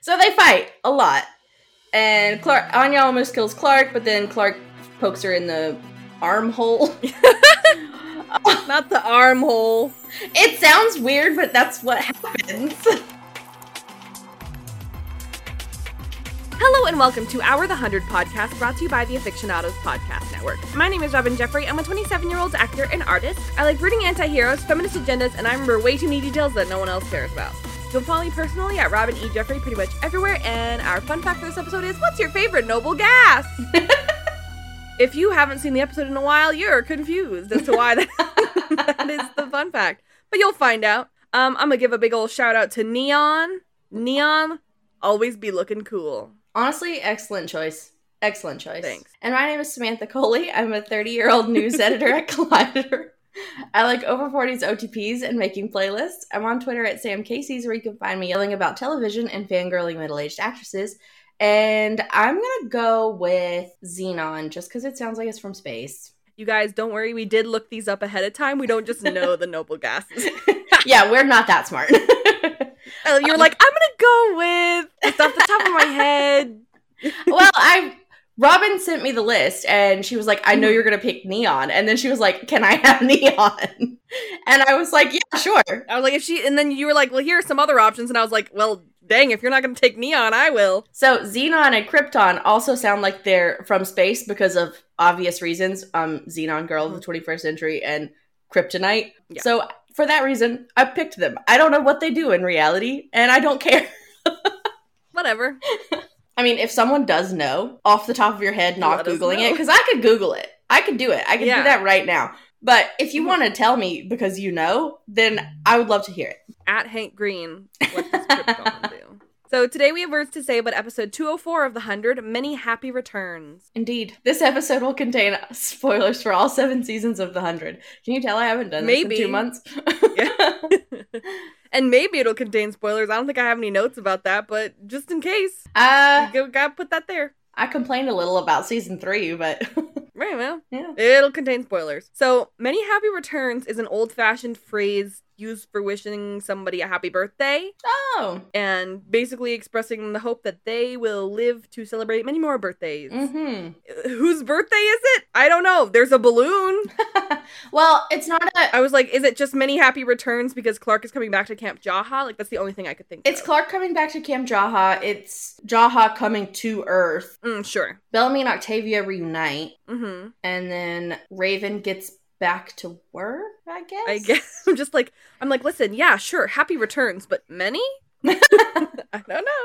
So they fight a lot. And Clarke Anya almost kills Clarke, but then Clarke pokes her in the armhole. Not the armhole. It sounds weird, but that's what happens. Hello and welcome to Our the Hundred podcast brought to you by the Afictionados Podcast Network. My name is Robyn Jeffrey. I'm a 27 year old actor and artist. I like rooting anti heroes, feminist agendas, and I remember way too many details that no one else cares about. Follow me personally at Robyn E. Jeffrey pretty much everywhere. And our fun fact for this episode is what's your favorite noble gas? if you haven't seen the episode in a while, you're confused as to why that, that is the fun fact. But you'll find out. Um, I'm gonna give a big old shout out to Neon. Neon, always be looking cool. Honestly, excellent choice. Excellent choice. Thanks. And my name is Samantha Coley. I'm a 30 year old news editor at Collider. I like over 40s OTPs and making playlists. I'm on Twitter at Sam Casey's, where you can find me yelling about television and fangirling middle aged actresses. And I'm gonna go with Xenon just because it sounds like it's from space. You guys, don't worry. We did look these up ahead of time. We don't just know the noble gases. yeah, we're not that smart. Uh, You're like, I'm gonna go with it's off the top of my head. well, I Robyn sent me the list and she was like, I know you're gonna pick neon. And then she was like, Can I have neon? And I was like, Yeah, sure. I was like, if she, and then you were like, well, here are some other options, and I was like, well, dang, if you're not gonna take neon, I will. So Xenon and Krypton also sound like they're from space because of obvious reasons. Um, Xenon Girl of the 21st Century and Kryptonite. Yeah. So for that reason, I picked them. I don't know what they do in reality, and I don't care. Whatever. I mean, if someone does know off the top of your head, not Let Googling it, because I could Google it. I could do it. I could Yeah. do that right now. But if you Mhm. want to tell me because you know, then I would love to hear it. At Hank Green, what does Krypton do? So today we have words to say about episode 204 of the Hundred. Many happy returns. Indeed. This episode will contain spoilers for all seven seasons of The Hundred. Can you tell I haven't done Maybe. this in two months? Yeah. and maybe it'll contain spoilers. I don't think I have any notes about that, but just in case, uh, you gotta put that there. I complained a little about season three, but Right, well, yeah. It'll contain spoilers. So, many happy returns is an old fashioned phrase used for wishing somebody a happy birthday Oh. and basically expressing the hope that they will live to celebrate many more birthdays. hmm Whose birthday is it? I don't know. There's a balloon. well, it's not a. I was like, is it just many happy returns because Clarke is coming back to Camp Jaha? Like, that's the only thing I could think It's of. Clarke coming back to Camp Jaha. It's Jaha coming to Earth. Mm, sure. Bellamy and Octavia reunite, hmm and then Raven gets back to work. I guess. I guess. I'm just like, I'm like, listen, yeah, sure, happy returns, but many? I don't know.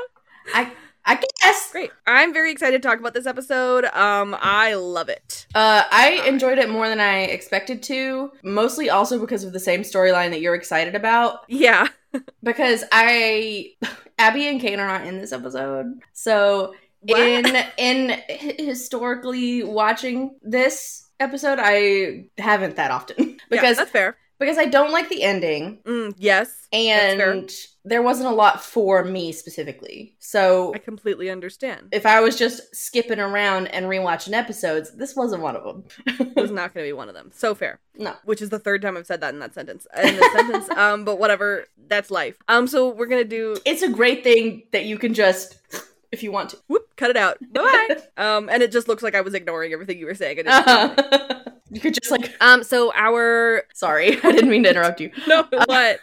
I I guess. Great. I'm very excited to talk about this episode. Um, I love it. Uh, I enjoyed it more than I expected to. Mostly also because of the same storyline that you're excited about. Yeah. Because I, Abby and Kane are not in this episode, so What? in in historically watching this episode, I haven't that often yeah, because that's fair. because I don't like the ending. Mm, yes, and there wasn't a lot for me specifically. So I completely understand. if I was just skipping around and rewatching episodes, this wasn't one of them. It was not going to be one of them. So fair. no. Which is the third time I've said that in that sentence. In this sentence. Um, but whatever. That's life. Um, so we're gonna do. It's a great thing that you can just, if you want to. Whoop. Cut it out. Bye. um, and it just looks like I was ignoring everything you were saying. I didn't say anything. Uh-huh. you could just like, Um. So our sorry, I didn't mean to interrupt you. no what?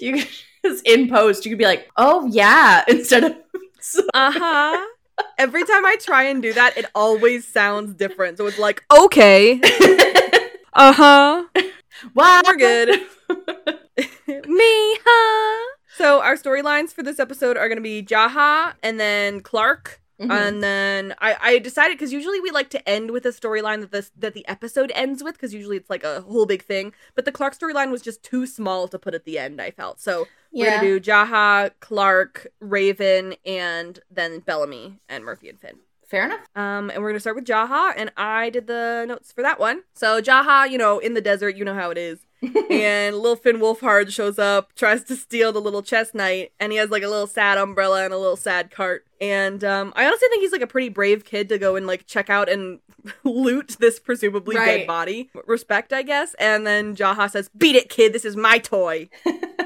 You could just in post, you could be like, oh yeah, instead of. Uh huh. Every time I try and do that, it always sounds different. So it's like, okay, uh huh, what? we're good. Me, huh? So our storylines for this episode are going to be Jaha and then Clarke. Mhm. And then I, I decided because usually we like to end with a storyline that this that the episode ends with because usually it's like a whole big thing. But the Clarke storyline was just too small to put at the end. I felt so yeah. we're gonna do Jaha, Clarke, Raven, and then Bellamy and Murphy and Finn. Fair enough. Um, and we're gonna start with Jaha, and I did the notes for that one. So Jaha, you know, in the desert, you know how it is. and little Finn Wolfhard shows up, tries to steal the little chess knight, and he has like a little sad umbrella and a little sad cart. And um, I honestly think he's like a pretty brave kid to go and like check out and loot this presumably Right. dead body. Respect, I guess. And then Jaha says, "Beat it, kid. This is my toy."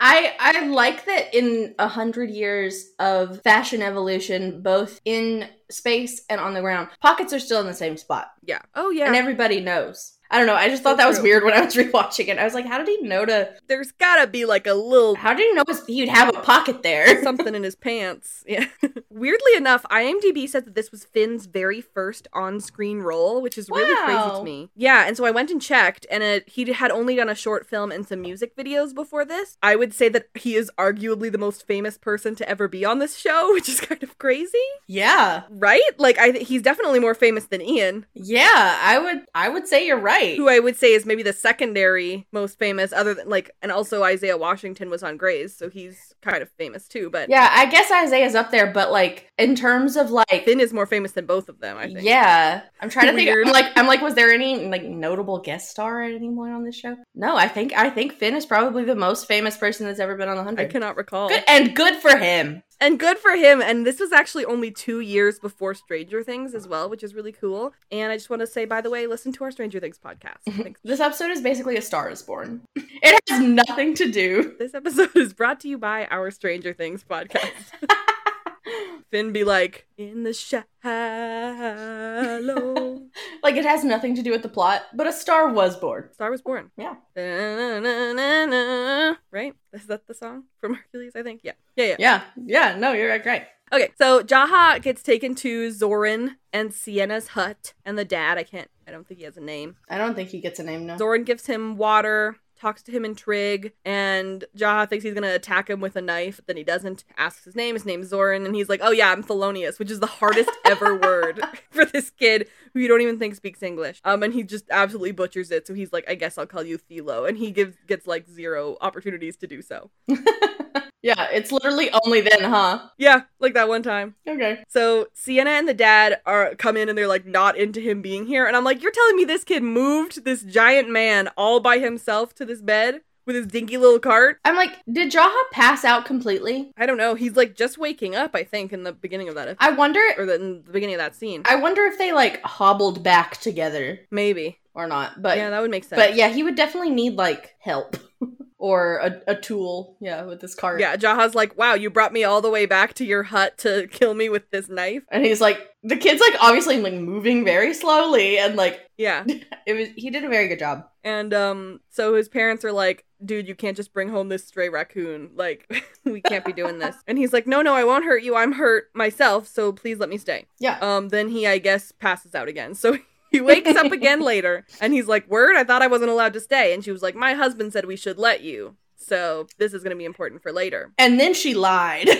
I I like that in a hundred years of fashion evolution, both in space and on the ground, pockets are still in the same spot, Yeah. Oh yeah. and everybody knows. I don't know. I just thought So that was weird when I was rewatching it. I was like, how did he know to? There's gotta be like a little How did he know he'd have a pocket there? something in his pants. Yeah. Weirdly enough, IMDb said that this was Finn's very first on-screen role, which is really crazy to me. Yeah, and so I went and checked, and it, he had only done a short film and some music videos before this. I would say that he is arguably the most famous person to ever be on this show, which is kind of crazy, Yeah, right? Like, I th- he's definitely more famous than Ian, yeah. I would I would say you're right. Who I would say is maybe the secondary most famous, other than like, and also Isaiah Washington was on Grey's, so he's kind of famous too. But yeah, I guess Isaiah's up there, but like in terms of like Finn is more famous than both of them. I think. Yeah, I'm trying to think. I'm like, I'm like, was there any like notable guest star at any point on this show? No, I think I think Finn is probably the most famous person that's ever been on the hundred. I cannot recall. Good and good for him. And good for him. And this was actually only two years before Stranger Things as well, which is really cool. And I just want to say, by the way, listen to our Stranger Things podcast. Thanks. This episode is basically a Star is Born. It has nothing to do. This episode is brought to you by our Stranger Things podcast. Finn be like, in the shallow. Like it has nothing to do with the plot, but a star was born. Star was born. Yeah. Da-na-na-na-na. Right? Is that the song from Hercules? I think. Yeah. Yeah, yeah. Yeah, yeah. No, you're right. Right. Okay, so Jaha gets taken to Zoran and Sienna's hut, and the dad, I can't, I don't think he has a name. I don't think he gets a name now. Zoran gives him water, talks to him in Trig, and Jaha thinks he's gonna attack him with a knife, but then he doesn't. Asks his name, his name's Zoran, and he's like, "Oh yeah, I'm Thelonious," which is the hardest ever word for this kid who you don't even think speaks English. Um, and he just absolutely butchers it. So he's like, "I guess I'll call you Thelo," and he gives gets like zero opportunities to do so. yeah, it's literally only then, huh? Yeah, like that one time. Okay. So Sienna and the dad are come in and they're like not into him being here, and I'm like, you're telling me this kid moved this giant man all by himself to this bed with his dinky little cart? I'm like, did Jaha pass out completely? I don't know. He's like just waking up, I think, in the beginning of that, I wonder. or the, in the beginning of that scene. I wonder if they like hobbled back together Maybe. Or not. But yeah, that would make sense. but yeah, he would definitely need like help or a, a tool. Yeah, with this cart. yeah, Jaha's like, wow, you brought me all the way back to your hut to kill me with this knife. and he's like, the kid's like obviously like moving very slowly, and like Yeah. it was. He did a very good job. And um so his parents are like, dude, you can't just bring home this stray raccoon. Like, we can't be doing this. And he's like, no, no, I won't hurt you. I'm hurt myself, so please let me stay. Yeah. Um, then he, I guess, passes out again. So he wakes up again later and he's like, Word, I thought I wasn't allowed to stay. And she was like, My husband said we should let you. So this is gonna be important for later. And then she lied.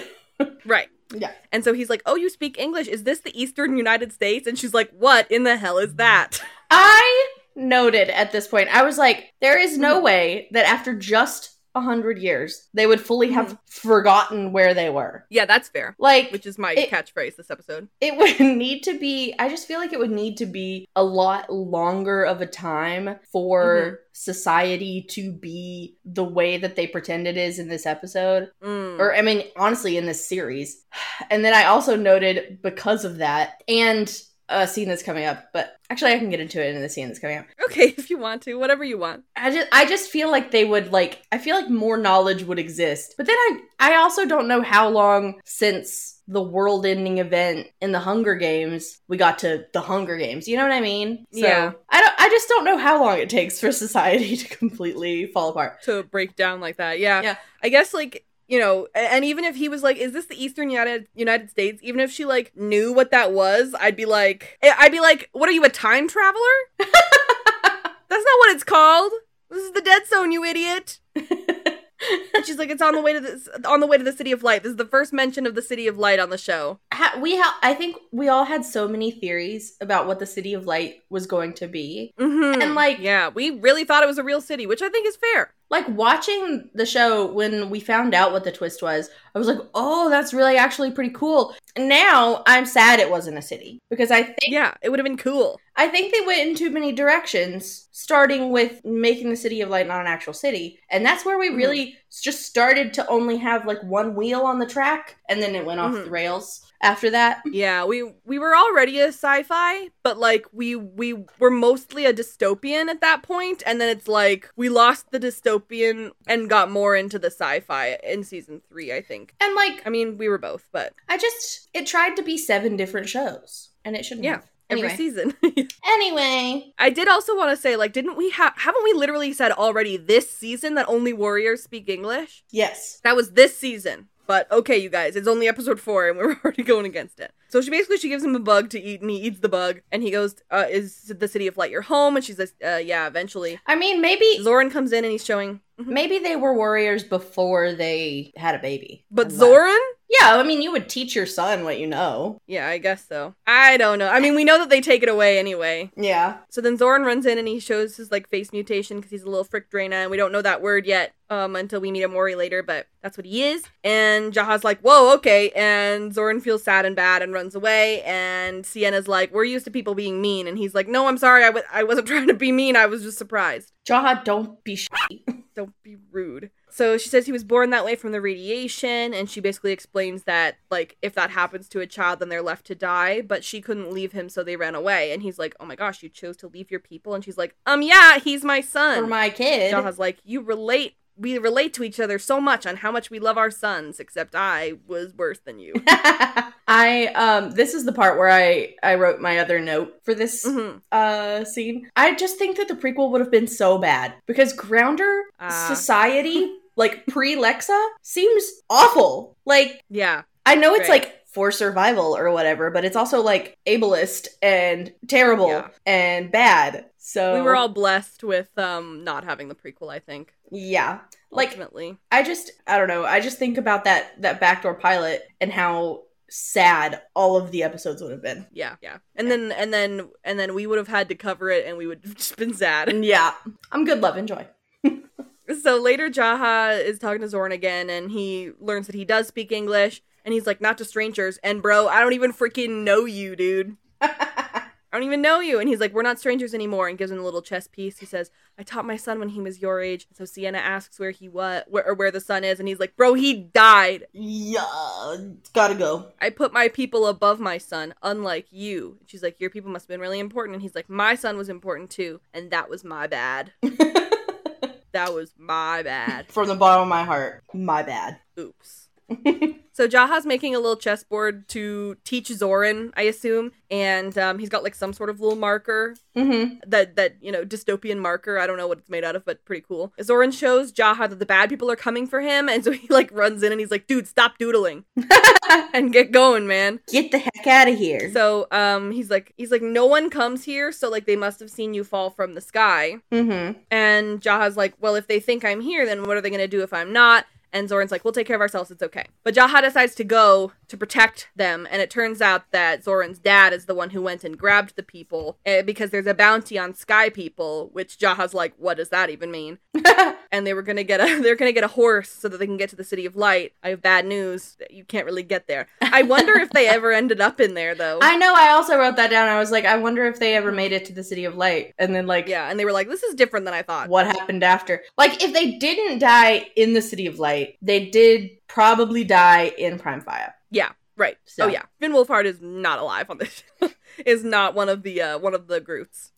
Right. Yeah. And so he's like, Oh, you speak English. Is this the Eastern United States? And she's like, What in the hell is that? I noted at this point, I was like, there is no way that after just a hundred years they would fully have forgotten where they were. Yeah, that's fair. Like Which is my It- catchphrase this episode. it would need to be i just feel like it would need to be a lot longer of a time for Mm-hmm. society to be the way that they pretend it is in this episode Mm. or i mean honestly in this series and then i also noted because of that and a scene that's coming up but actually i can get into it in the scene that's coming up Okay, if you want to, whatever you want. I just I just feel like they would like I feel like more knowledge would exist. But then I I also don't know how long since the world ending event in the Hunger Games we got to the Hunger Games. You know what I mean? So, Yeah. I don't I just don't know how long it takes for society to completely fall apart. To break down like that, yeah. Yeah. I guess like you know, and even if he was like, "Is this the Eastern United United States?" Even if she like knew what that was, I'd be like, I- I'd be like, "What are you, a time traveler?" That's not what it's called. This is the Dead Zone, you idiot. And she's like, "It's on the way to this, on the way to the City of Light." This is the first mention of the City of Light on the show. Ha- we ha- I think we all had so many theories about what the City of Light was going to be. Mm-hmm. And, like- yeah, we really thought it was a real city, which I think is fair. Like watching the show when we found out what the twist was i was like oh that's really actually pretty cool now i'm sad it wasn't a city because i think Yeah, it would have been cool. i think they went in too many directions starting with making the city of light not an actual city and that's where we Mhm. really just started to only have like one wheel on the track and then it went off Mhm. the rails after that. Yeah, we we were already a sci-fi, but like we we were mostly a dystopian at that point, and then it's like we lost the dystopian and got more into the sci-fi in season three, I think. And like I mean, we were both, but I just it tried to be seven different shows and it shouldn't Yeah, have. every season. Anyway. I did also want to say, like, didn't we have haven't we literally said already this season that only warriors speak English? Yes. That was this season. But okay, you guys, it's only episode four, and we're already going against it. So she basically she gives him a bug to eat, and he eats the bug, and he goes, uh, "Is the city of light your home?" And she says, uh, "Yeah, eventually." I mean maybe Zoran comes in and he's showing, Mhm. maybe they were warriors before they had a baby. but left. Zoran, Yeah, I mean you would teach your son what you know. yeah, I guess so. I don't know. I mean, we know that they take it away anyway. Yeah. So then Zoran runs in and he shows his like face mutation because he's a little Frikdreina, and we don't know that word yet um until we meet Emori later, but that's what he is. And Jaha's like, "Whoa, okay," and Zoran feels sad and bad and runs away. And Sienna's like, "We're used to people being mean," and he's like, "No, I'm sorry. I w- I wasn't trying to be mean. I was just surprised. Jaha, don't be sh- Don't be rude." So she says he was born that way from the radiation, and she basically explains that, like, if that happens to a child, then they're left to die, but she couldn't leave him, so they ran away. And he's like, Oh my gosh, you chose to leave your people? And she's like, Um, yeah, he's my son. for my kid. Jaha's like, You relate, we relate to each other so much on how much we love our sons, except I was worse than you. I um this is the part where I I wrote my other note for this Mhm. uh scene. I just think that the prequel would have been so bad because Grounder Ah. society like pre Lexa seems awful. Like Yeah. I know it's Right. like for survival or whatever, but it's also like ableist and terrible Yeah. and bad. So We were all blessed with um not having the prequel, I think. yeah. Like Ultimately. I just I don't know. I just think about that that backdoor pilot and how sad all of the episodes would have been. Yeah, yeah. And then and then and then we would have had to cover it and we would have just been sad. And yeah, I'm good love enjoy. So later Jaha is talking to Zoran again and he learns that he does speak English and he's like, not to strangers. And bro, I don't even freaking know you, dude. I don't even know you. And he's like, we're not strangers anymore. And gives him a little chess piece. He says, I taught my son when he was your age. So Sienna asks where he what, where, or where the son is. And he's like, bro, he died. yeah, gotta go. I put my people above my son, unlike you. And she's like, your people must have been really important. And he's like, my son was important too. And that was my bad. That was my bad. From the bottom of my heart, my bad. Oops. So Jaha's making a little chessboard to teach Zoran, I assume, and um, he's got like some sort of little marker Mm-hmm. that that you know dystopian marker. I don't know what it's made out of, but pretty cool. Zoran shows Jaha that the bad people are coming for him, and so he like runs in and he's like, "Dude, stop doodling and get going, man." Get the heck out of here. So um, he's like, he's like, no one comes here, so like they must have seen you fall from the sky. mm-hmm. And Jaha's like, well, if they think I'm here, then what are they going to do if I'm not? And Zoran's like, we'll take care of ourselves. It's okay. But Jaha decides to go to protect them. And it turns out that Zoran's dad is the one who went and grabbed the people eh, because there's a bounty on sky people, which Jaha's like, what does that even mean? and they were gonna get a they're gonna get a horse so that they can get to the city of light. I have bad news. That you can't really get there. I wonder if they ever ended up in there though. I know. I also wrote that down. I was like, I wonder if they ever made it to the City of Light, and then like, yeah, and they were like, this is different than I thought. what happened after? Like, if they didn't die in the City of Light, they did probably die in Praimfaya. Yeah, right. So- Oh yeah, Finn Wolfhard is not alive on this. is not one of the uh, one of the Groots.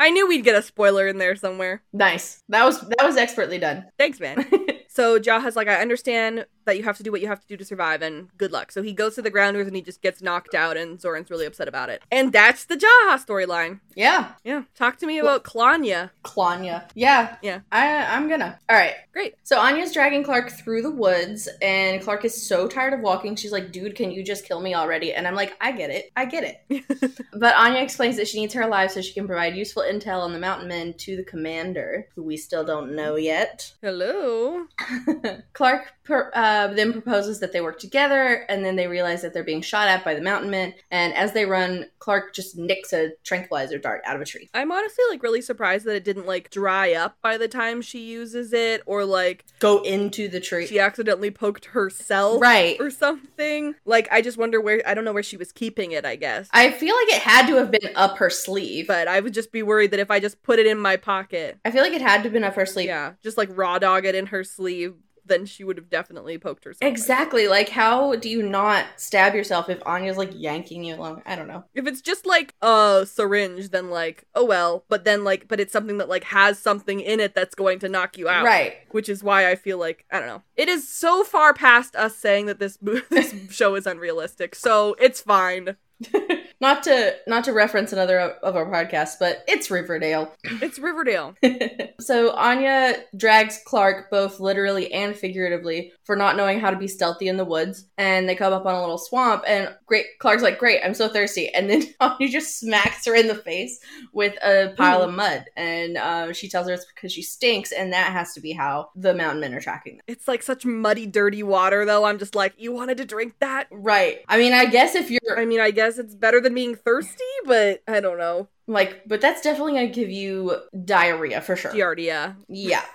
I knew we'd get a spoiler in there somewhere. Nice. That was that was expertly done. Thanks, man. so Jaha's like, I understand that you have to do what you have to do to survive, and good luck. So he goes to the grounders and he just gets knocked out, and Zoran's really upset about it. And that's the Jaha storyline. yeah, Yeah, talk to me about Klanya. Klanya. Yeah, Yeah. I I'm gonna. All right. Great. So Anya's dragging Clarke through the woods, and Clarke is so tired of walking. She's like, "Dude, can you just kill me already?" And I'm like, "I get it, I get it." but Anya explains that she needs her alive so she can provide useful intel on the Mountain Men to the commander, who we still don't know yet. Hello. Clarke per, uh, Um, then proposes that they work together, and then they realize that they're being shot at by the Mountain Men. And as they run, Clarke just nicks a tranquilizer dart out of a tree. I'm honestly like really surprised that it didn't like dry up by the time she uses it, or like Go into the tree. she accidentally poked herself right. or something. Like I just wonder where I don't know where she was keeping it, I guess. I feel like it had to have been up her sleeve. but I would just be worried that if I just put it in my pocket, I feel like it had to have been up her sleeve. yeah, just like raw dog it in her sleeve, then she would have definitely poked herself. Exactly. Like, how do you not stab yourself if Anya's like yanking you along? I don't know. If it's just like a syringe, then like, oh well. But then like, but it's something that like has something in it that's going to knock you out. Right. Which is why I feel like I don't know. It is so far past us saying that this this show is unrealistic, so it's fine. not to not to reference another of our podcasts, but it's Riverdale. It's Riverdale. so Anya drags Clarke both literally and figuratively for not knowing how to be stealthy in the woods, and they come up on a little swamp. And great, Clarke's like, "Great, I'm so thirsty," and then Anya just smacks her in the face with a pile of mud, and uh, she tells her it's because she stinks, and that has to be how the mountain men are tracking them. It's like such muddy, dirty water, though. I'm just like, you wanted to drink that, right? I mean, I guess if you're, I mean, I guess it's better than being thirsty, but I don't know. Like, but that's definitely gonna give you diarrhea for sure. Giardia. Yeah.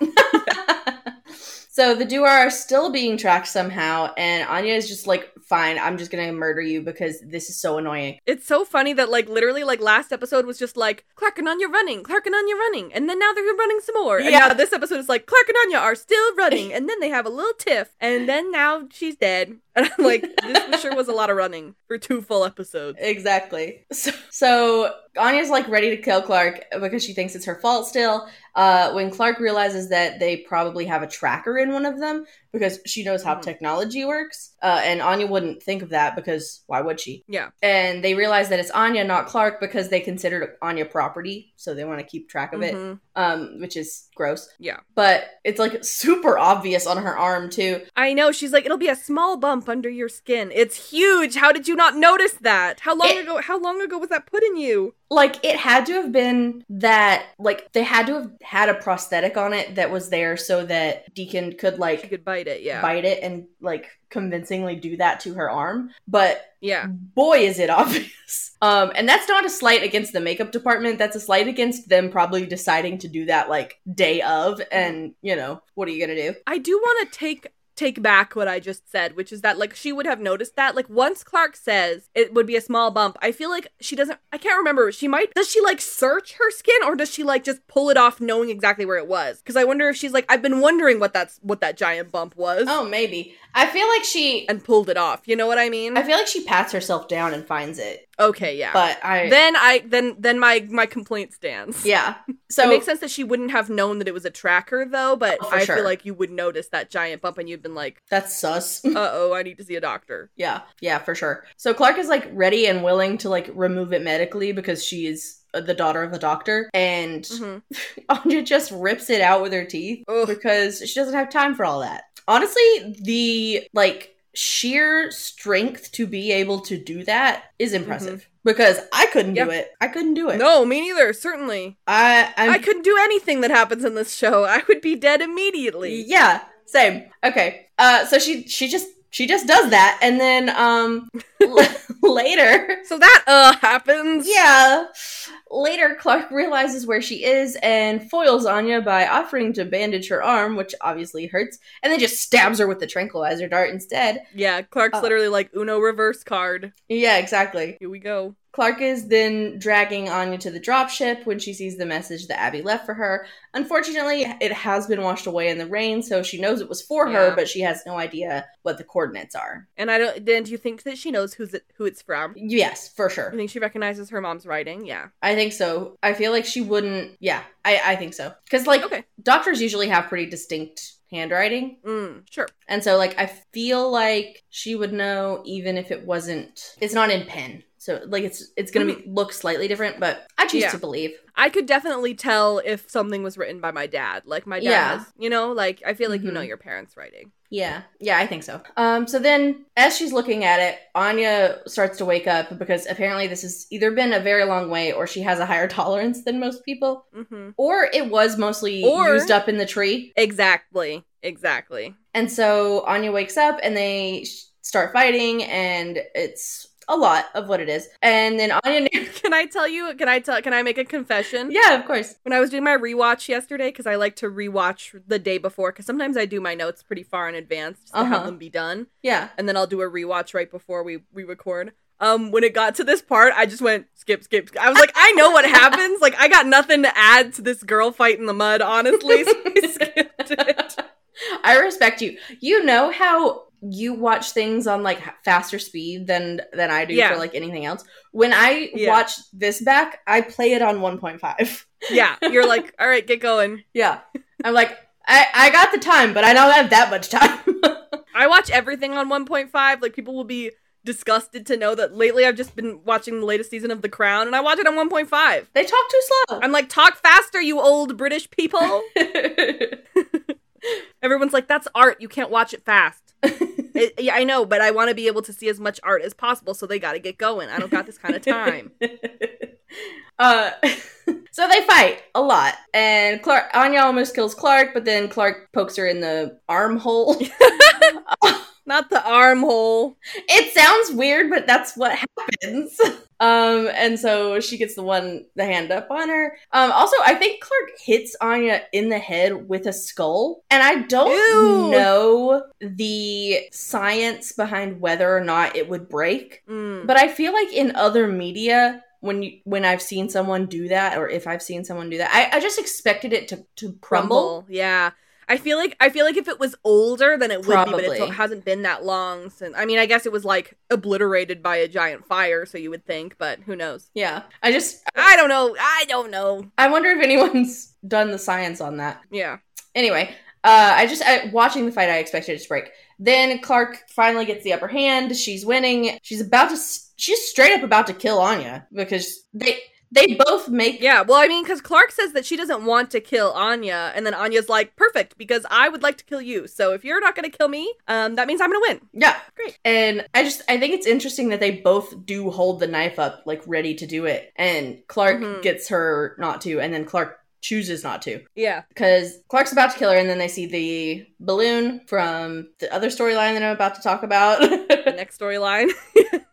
so the duo are still being tracked somehow, and Anya is just like, fine, I'm just gonna murder you because this is so annoying. It's so funny that like literally like last episode was just like Clarke and Anya running, Clarke and Anya running, and then now they're running some more. And Yeah. now this episode is like Clarke and Anya are still running, and then they have a little tiff, and then now she's dead. And I'm like, this sure was a lot of running for two full episodes. Exactly. So, so Anya's like ready to kill Clarke because she thinks it's her fault still. Uh, when Clarke realizes that they probably have a tracker in one of them because she knows how Mhm. technology works, uh, and Anya wouldn't think of that because why would she? Yeah. And they realize that it's Anya, not Clarke, because they considered Anya property, so they want to keep track of it, Mhm. Um, which is gross. Yeah. But it's like super obvious on her arm too. I know. She's like, it'll be a small bump under your skin. It's huge. How did you not notice that? How long It- ago? How long ago was that put in you? Like it had to have been that like they had to have had a prosthetic on it that was there so that Deacon could She like could bite it. Yeah. bite it and like convincingly do that to her arm. But Yeah. boy is it obvious. Um and that's not a slight against the makeup department, that's a slight against them probably deciding to do that like day of and you know, what are you to do? I do want to take take back what I just said, which is that like she would have noticed that like once Clarke says it would be a small bump, I feel like she doesn't I can't remember. She might does she like search her skin or does she like just pull it off knowing exactly where it was? Cuz I wonder if she's like I've been wondering what that's what that giant bump was Oh, maybe. I feel like she and pulled it off. You know what I mean? I feel like she pats herself down and finds it. Okay, yeah. But I then I then then my my complaint stands. yeah. So it makes sense that she wouldn't have known that it was a tracker though, but Oh, I sure. feel like you would notice that giant bump and you'd been like, that's sus. "Uh oh, I need to see a doctor." Yeah, yeah, for sure. So Clarke is like ready and willing to like remove it medically because she is uh, the daughter of a doctor, and Mhm. Anya just rips it out with her teeth Ugh. because she doesn't have time for all that. Honestly, the like sheer strength to be able to do that is impressive because I couldn't do Mm-hmm. It. I couldn't do it. No, me neither. Certainly, I I'm, I couldn't do anything that happens in this show. I would be dead immediately. Yeah, same. Okay. Uh so she she just she just does that and then um l- later So that uh happens. Yeah. Later, Clarke realizes where she is and foils Anya by offering to bandage her arm, which obviously hurts, and then just stabs her with the tranquilizer dart instead. yeah. Clarke's Uh. literally like Uno reverse card. Yeah, exactly. Here we go. Clarke is then dragging Anya to the dropship when she sees the message that Abby left for her. Unfortunately, it has been washed away in the rain, so she knows it was for her, but she has no idea what the coordinates are. And I don't. Then do you think that she knows who's it, who it's from? Yes, for sure. You think she recognizes her mom's writing? Yeah. I think so. I feel like she wouldn't. Yeah, I, I think so. Because, like, Okay. doctors usually have pretty distinct handwriting. Mm, sure. And so, like, I feel like she would know even if it wasn't. It's not in pen, so like it's it's gonna be look slightly different. But I choose Yeah. to believe. I could definitely tell if something was written by my dad. Like my dad, Yeah. has- you know, like I feel like you Mhm. know your parents' writing. Yeah, yeah, I think so. Um, so then as she's looking at it, Anya starts to wake up because apparently this has either been a very long way or she has a higher tolerance than most people, Mm-hmm. or it was mostly Or- used up in the tree. Exactly. Exactly. And so Anya wakes up and they sh- start fighting, and it's a lot of what it is. And then Anya, Can I tell you? Can I tell? Can I make a confession? yeah, of course. When I was doing my rewatch yesterday, because I like to rewatch the day before, because sometimes I do my notes pretty far in advance just to have Uh-huh. them be done, Yeah. and then I'll do a rewatch right before we we record. Um, when it got to this part, I just went skip, skip. skip. I was like, I know what happens. Like, I got nothing to add to this girl fight in the mud, honestly. So I skipped it. I respect you. You know how you watch things on like faster speed than than I do Yeah. for like anything else. When I Yeah. watch this back, I play it on 1.5. Yeah, you're like, all right, get going. yeah. I'm like I I got the time, but I don't have that much time. I watch everything on 1.5. Like people will be disgusted to know that lately I've just been watching the latest season of The Crown and I watch it on 1.5. they talk too slow. I'm like, talk faster, you old British people. Everyone's like, that's art. You can't watch it fast. It- yeah, I know, but I want to be able to see as much art as possible, so they got to get going. I don't got this kind of time. uh, so they fight a lot, and Clarke Anya almost kills Clarke, but then Clarke pokes her in the armhole. Not the armhole. it sounds weird, but that's what happens. Um, and so she gets the one the hand up on her. Um, also, I think Clarke hits Anya in the head with a skull, and I don't Ew. know the science behind whether or not it would break. Mm. But I feel like in other media, when you when I've seen someone do that, or if I've seen someone do that, I, I just expected it to to crumble. Crumble. Yeah. I feel like I feel like if it was older, then it would be, but it hasn't been that long since. I mean, I guess it was like obliterated by a giant fire, so you would think, but who knows? Yeah, I just I don't know. I don't know. I wonder if anyone's done the science on that. Yeah. Anyway, uh, I just I, watching the fight, I expected it to break. Then Clarke finally gets the upper hand. She's winning. She's about to. She's straight up about to kill Anya because they they both make Yeah. Well, I mean, because Clarke says that she doesn't want to kill Anya, and then Anya's like, "Perfect, because I would like to kill you. So if you're not going to kill me, um, that means I'm going to win." Yeah, Great. And I just I think it's interesting that they both do hold the knife up like ready to do it, and Clarke Mhm. gets her not to, and then Clarke chooses not to Yeah. because Clarke's about to kill her, and then they see the balloon from the other storyline that I'm about to talk about. The next storyline.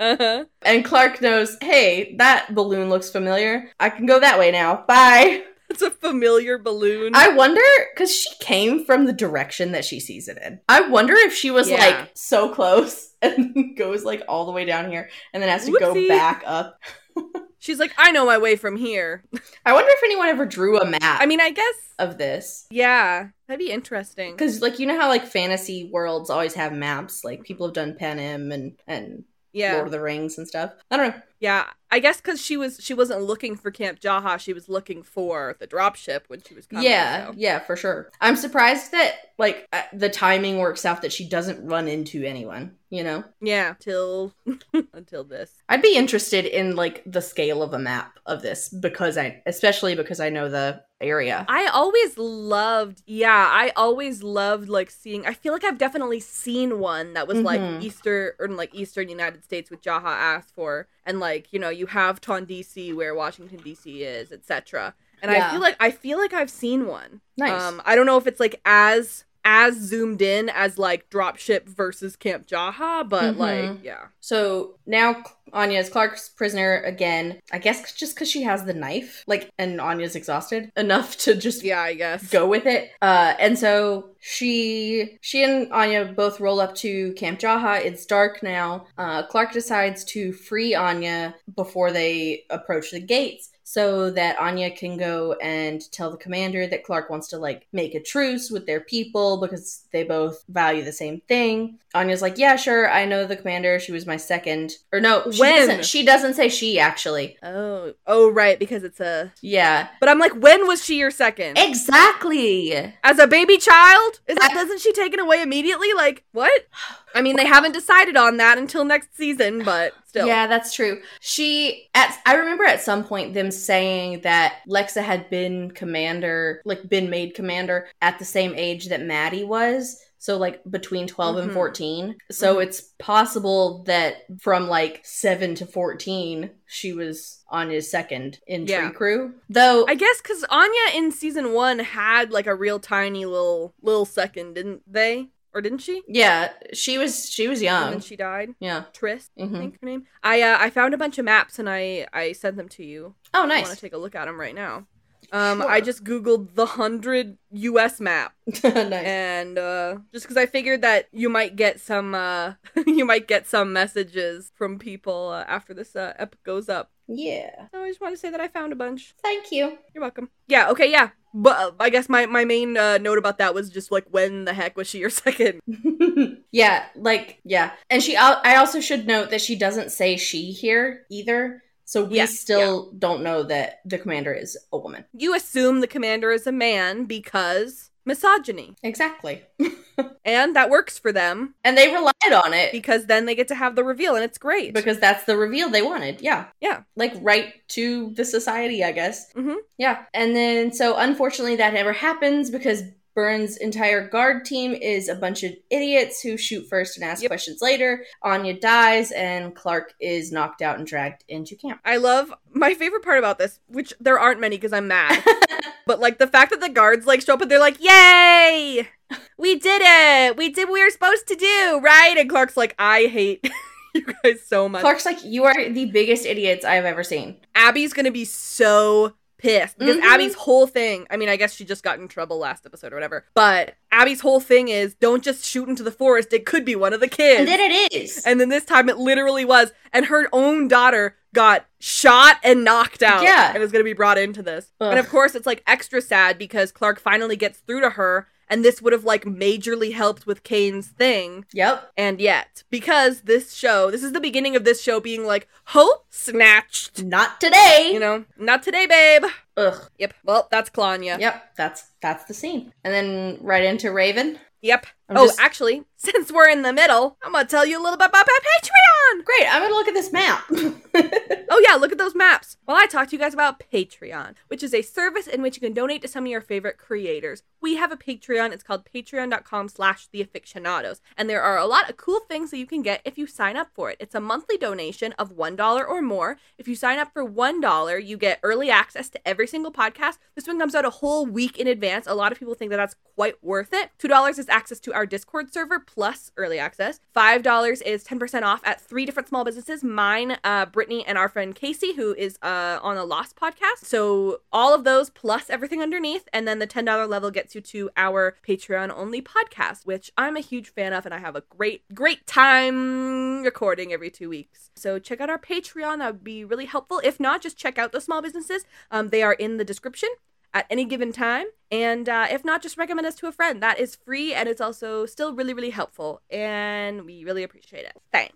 uh huh. and Clarke knows, hey, that balloon looks familiar. I can go that way now. Bye. It's a familiar balloon. I wonder because she came from the direction that she sees it in. I wonder if she was Yeah. like so close and goes like all the way down here and then has to Whoopsie. go back up. She's like, "I know my way from here." I wonder if anyone ever drew a map I mean, I guess. of this. Yeah, that'd be interesting. Because like you know how like fantasy worlds always have maps. Like people have done Panem and and Yeah. Lord of the Rings and stuff. I don't know. Yeah, I guess because she was she wasn't looking for Camp Jaha, she was looking for the dropship when she was coming. yeah, so. yeah, for sure. I'm surprised that like uh, the timing works out that she doesn't run into anyone. You know, yeah. Till until this. I'd be interested in like the scale of a map of this because I, especially because I know the area. I always loved, yeah, I always loved like seeing. I feel like I've definitely seen one that was like Mhm. Easter or in like Eastern United States, which Jaha asked for, and like you know you have TonDC where Washington DC is, etc. And I feel like I feel like I've seen one. Nice. Um, I don't know if it's like as as zoomed in as like dropship versus Camp Jaha, but Mhm. like yeah, So now Anya is Clarke's prisoner again. I guess just because she has the knife, like, and Anya's exhausted enough to just yeah, I guess. go with it. Uh, and so she she and Anya both roll up to Camp Jaha. It's dark now. Uh, Clarke decides to free Anya before they approach the gates. So that Anya can go and tell the commander that Clarke wants to like make a truce with their people because they both value the same thing. Anya's like, "Yeah, sure. I know the commander. She was my second. Or no, she When? doesn't. She doesn't say she actually. Oh, oh, right, because it's a. Yeah, But I'm like, when was she your second? exactly. As a baby child? Is it, doesn't she take it away immediately? Like, what? I mean, they haven't decided on that until next season, but still. Yeah, that's true. She at I remember at some point them saying that Lexa had been commander, like been made commander at the same age that Madi was. So like between 12 and Mhm. 14. So Mhm. it's possible that from like 7 to 14 she was on his second in Yeah. Trikru. Though I guess because Anya in season one had like a real tiny little little second, didn't they? Or didn't she? yeah, she was she was And young. then she died. yeah. Tris, I Mhm. think her name. I uh, I found a bunch of maps and I I sent them to you. Oh, nice. I want to take a look at them right now. Um, Sure. I just googled the hundred U.S. map, nice. and uh, just because I figured that you might get some, uh, you might get some messages from people uh, after this uh, ep goes up. Yeah. So I just want to say that I found a bunch. Thank you. You're welcome. Yeah, okay, yeah. But uh, I guess my, my main uh, note about that was just like, when the heck was she your second? yeah, like yeah. And she I also should note that she doesn't say she here either. So we Yeah, still don't know that the commander is a woman. You assume the commander is a man because misogyny. Exactly. And that works for them And they relied on it because then they get to have the reveal and it's great. because that's the reveal they wanted. Yeah. Yeah. Like right to the society, I guess. Mhm. Yeah. And then so unfortunately that never happens because Byrne's entire guard team is a bunch of idiots who shoot first and ask Yep. questions later. Anya dies and Clark is knocked out and dragged into camp. I love my favorite part about this, which there aren't many because I'm mad. but like the fact that the guards like show up and they're like, "Yay! We did it! We did what we were supposed to do, right?" And Clarke's like, "I hate you guys so much." Clarke's like, You are the biggest idiots I've ever seen. Abby's gonna be so pissed because Mhm. Abby's whole thing. I mean, I guess she just got in trouble last episode or whatever. But Abby's whole thing is don't just shoot into the forest. It could be one of the kids. And then it is. And then this time it literally was, and her own daughter got shot and knocked out. Yeah. And is going to be brought into this. Ugh. And of course, it's like extra sad because Clarke finally gets through to her, and this would have like majorly helped with Kane's thing. Yep. And yet, because this show, this is the beginning of this show being like, hope snatched. Not today. You know, not today, babe. Ugh. Yep. Well, that's Klanya. Yep. That's that's the scene. And then right into Raven. Yep. I'm oh, just- actually, since we're in the middle, I'm gonna tell you a little bit about my Patreon. Great. I'm gonna look at this map. Oh yeah, look at those maps. Well, I talked to you guys about Patreon, which is a service in which you can donate to some of your favorite creators. We have a Patreon. It's called patreon.com slash theafictionados. And there are a lot of cool things that you can get if you sign up for it. It's a monthly donation of $1 or more. If you sign up for $1, you get early access to every single podcast. This one comes out a whole week in advance. A lot of people think that that's quite worth it. $2 is access to our Discord server plus early access. $5 is 10% off at three different small businesses mine, uh, Brittany, and our friend Casey, who is uh, on the Lost podcast. So all of those plus everything underneath. And then the $10 level gets you to our Patreon only podcast, which I'm a huge fan of and I have a great, great time recording every two weeks. So check out our Patreon. That would be really helpful. If not, just check out the small businesses. Um, they are in the description at any given time. And uh, if not, just recommend us to a friend. That is free and it's also still really, really helpful. And we really appreciate it. Thanks.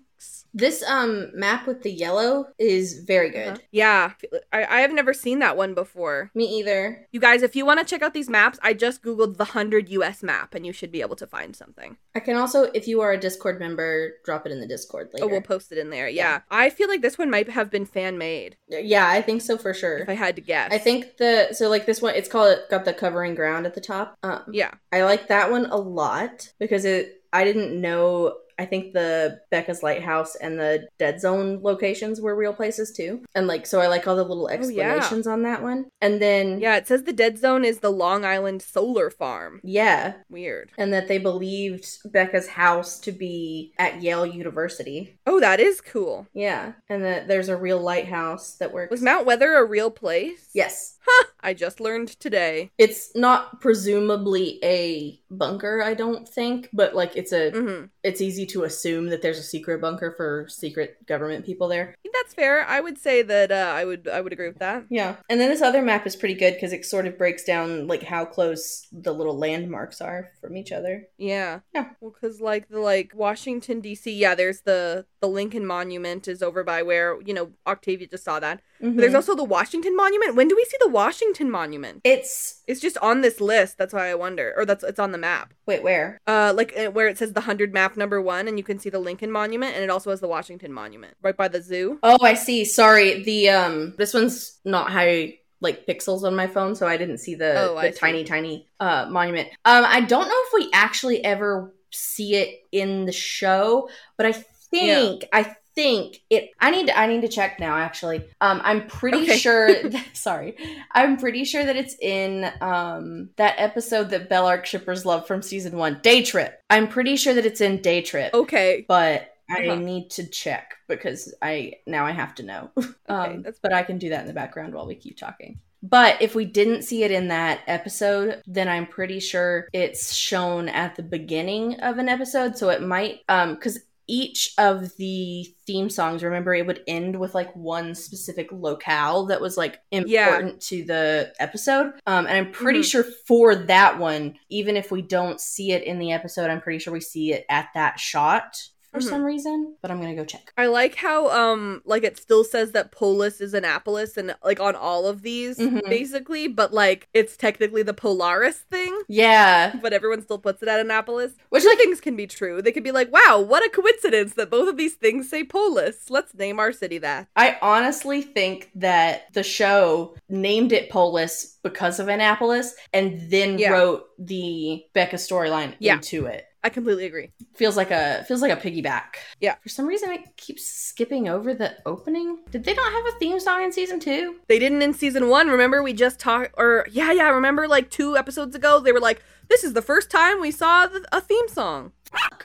This um map with the yellow is very good. Uh-huh. Yeah, I, I have never seen that one before. Me either. You guys, if you want to check out these maps, I just Googled the 100 US map and you should be able to find something. I can also, if you are a Discord member, drop it in the Discord later. Oh, we'll post it in there. Yeah. Yeah. I feel like this one might have been fan made, yeah, I think so for sure. if I had to guess. I think the so like this one, it's called it got the covering ground at the top. Um, Yeah. I like that one a lot because it. I didn't know. I think the Becca's Lighthouse and the Dead Zone locations were real places too, and like so I like all the little Oh, yeah. explanations on that one. And then Yeah, it says the dead zone is the Long Island solar farm. yeah, Weird. and that they believed Becca's house to be at Yale University. Oh, that is cool. Yeah, and that there's a real lighthouse that works. Was Mount Weather a real place? yes, I just learned today. it's not presumably a bunker. I don't think, but like it's a hmm it's easy to assume that there's a secret bunker for secret government people there. That's fair. I would say that uh, I would I would agree with that. Yeah. And then this other map is pretty good because it sort of breaks down like how close the little landmarks are from each other. Yeah. Yeah. Well, because like the like Washington D.C. Yeah, there's the the Lincoln Monument is over by where you know Octavia just saw that. But there's Mhm. also the Washington Monument. When do we see the Washington Monument? it's It's just on this list. That's why I wonder, or that's it's on the map. wait where? Uh, like uh, where it says the hundred map number one, and you can see the Lincoln Monument, and it also has the Washington Monument right by the zoo. Oh, I see. Sorry. The um this one's not high like pixels on my phone, so I didn't see the, Oh, the see. tiny tiny uh monument. Um I don't know if we actually ever see it in the show, but I think I think it I need to I need to check now actually. Um I'm pretty Okay. sure sorry. I'm pretty sure that it's in um that episode that Bellarke shippers love from season 1, Day Trip. I'm pretty sure that it's in Day Trip Okay. but I Uh-huh. need to check because I now I have to know. um, that's but I can do that in the background while we keep talking. But if we didn't see it in that episode, then I'm pretty sure it's shown at the beginning of an episode. So it might, um, because each of the theme songs, remember, it would end with like one specific locale that was like important to the episode. Um, and I'm pretty Mhm. sure for that one, even if we don't see it in the episode, I'm pretty sure we see it at that shot for Mhm. some reason. But I'm gonna go check. I like how um like it still says that Polis is Annapolis and like on all of these Mhm. basically, but like it's technically the Polaris thing, Yeah, but everyone still puts it at Annapolis. which like things can be true. They could be like, "Wow, what a coincidence that both of these things say Polis. Let's name our city that." I honestly think that the show named it Polis because of Annapolis and then Yeah. wrote the Becca storyline Yeah. into it. I completely agree. Feels like a feels like a piggyback. Yeah. For some reason it keeps skipping over the opening. Did they not have a theme song in season 2? They didn't in season 1. Remember we just talked or yeah, yeah, remember like 2 episodes ago they were like, "This is the first time we saw a theme song."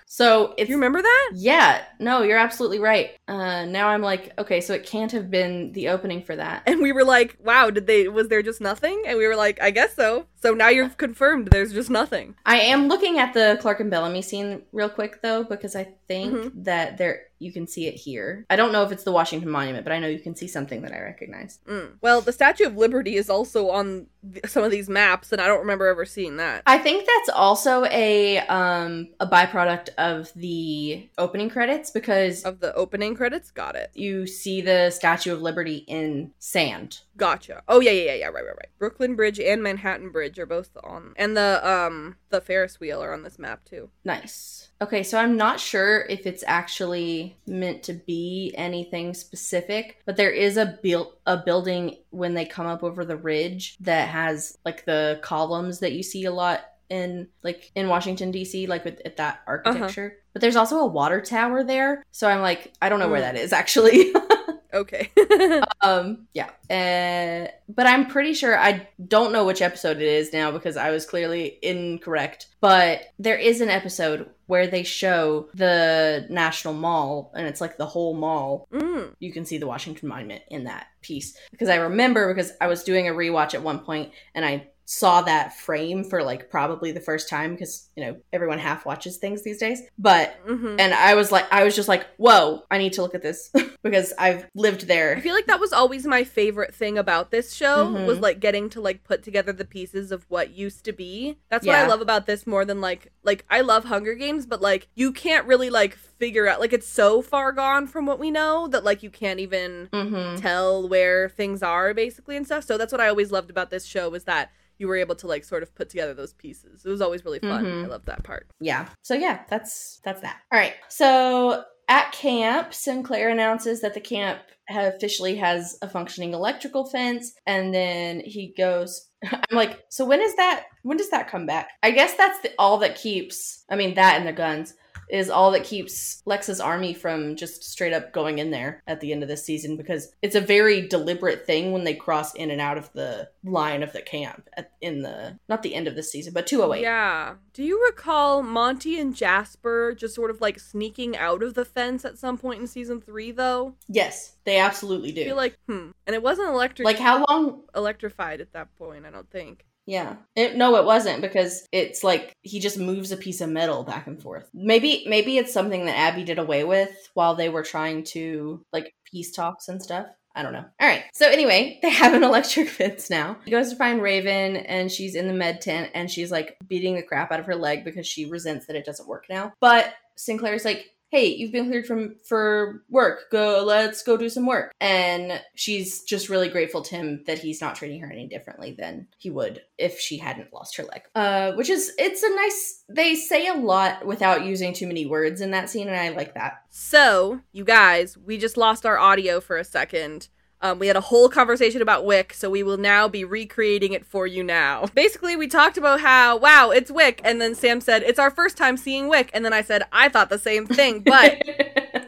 So it's You remember that? Yeah, no, you're absolutely right. Uh now I'm like, okay, so it can't have been the opening for that. And we were like, wow, did they, was there just nothing? And we were like, I guess so. So now you've confirmed there's just nothing. I am looking at the Clarke and Bellamy scene real quick though, because I think Mhm. that there you can see it here. I don't know if it's the Washington Monument, but I know you can see something that I recognize. Mm. Well, the Statue of Liberty is also on th- some of these maps, and I don't remember ever seeing that. I think that's also a um a byproduct of the opening credits because Of the opening credits? Got it. you see the Statue of Liberty in sand. Gotcha. Oh yeah, yeah, yeah, yeah. Right, right, right. Brooklyn Bridge and Manhattan Bridge are both on, and the um the Ferris wheel are on this map too. Nice. Okay, so I'm not sure if it's actually meant to be anything specific, but there is a build a building when they come up over the ridge that has like the columns that you see a lot in like in Washington D.C. like with at that architecture. But there's also a water tower there, so I'm like I don't know where Mm. that is actually. Okay. um yeah. Uh, but I'm pretty sure I don't know which episode it is now because I was clearly incorrect. But there is an episode where they show the National Mall and it's like the whole mall. mm. You can see the Washington Monument in that piece because I remember because I was doing a rewatch at one point and I saw that frame for like probably the first time because you know everyone half watches things these days but hmm and I was like I was just like whoa I need to look at this because I've lived there I feel like that was always my favorite thing about this show Mhm. was like getting to like put together the pieces of what used to be. That's what I love about this more than like like I love Hunger Games, but like you can't really like figure out like it's so far gone from what we know that like you can't even mm-hmm. tell where things are basically and stuff. So that's what I always loved about this show was that you were able to like sort of put together those pieces. It was always really fun. Mhm. I love that part. yeah so yeah that's that's that all right so at camp sinclair announces that the camp officially has a functioning electrical fence and then he goes i'm like so when is that when does that come back i guess that's the, all that keeps i mean that and the guns is all that keeps Lexa's army from just straight up going in there at the end of this season because it's a very deliberate thing when they cross in and out of the line of the camp at, in the not the end of the season but 208 Yeah. Do you recall Monty and Jasper just sort of like sneaking out of the fence at some point in season three though? yes they absolutely do. I feel like hmm. And it wasn't electric like how long electrified at that point, I don't think. Yeah it, no it wasn't because it's like he just moves a piece of metal back and forth maybe maybe it's something that abby did away with while they were trying to like peace talks and stuff I don't know. All right. So anyway, they have an electric fence now. He goes to find Raven and she's in the med tent and she's like beating the crap out of her leg because she resents that it doesn't work now. But Sinclair's like, "Hey, you've been cleared from for work. Go, let's go do some work." And she's just really grateful to him that he's not treating her any differently than he would if she hadn't lost her leg. Uh, which is it's a nice. They say a lot without using too many words in that scene, and I like that. So, you guys, we just lost our audio for a second. Um, we had a whole conversation about Wick, so we will now be recreating it for you now. Basically, we talked about how, wow, it's Wick, and then Sam said, it's our first time seeing Wick, and then I said, I thought the same thing, but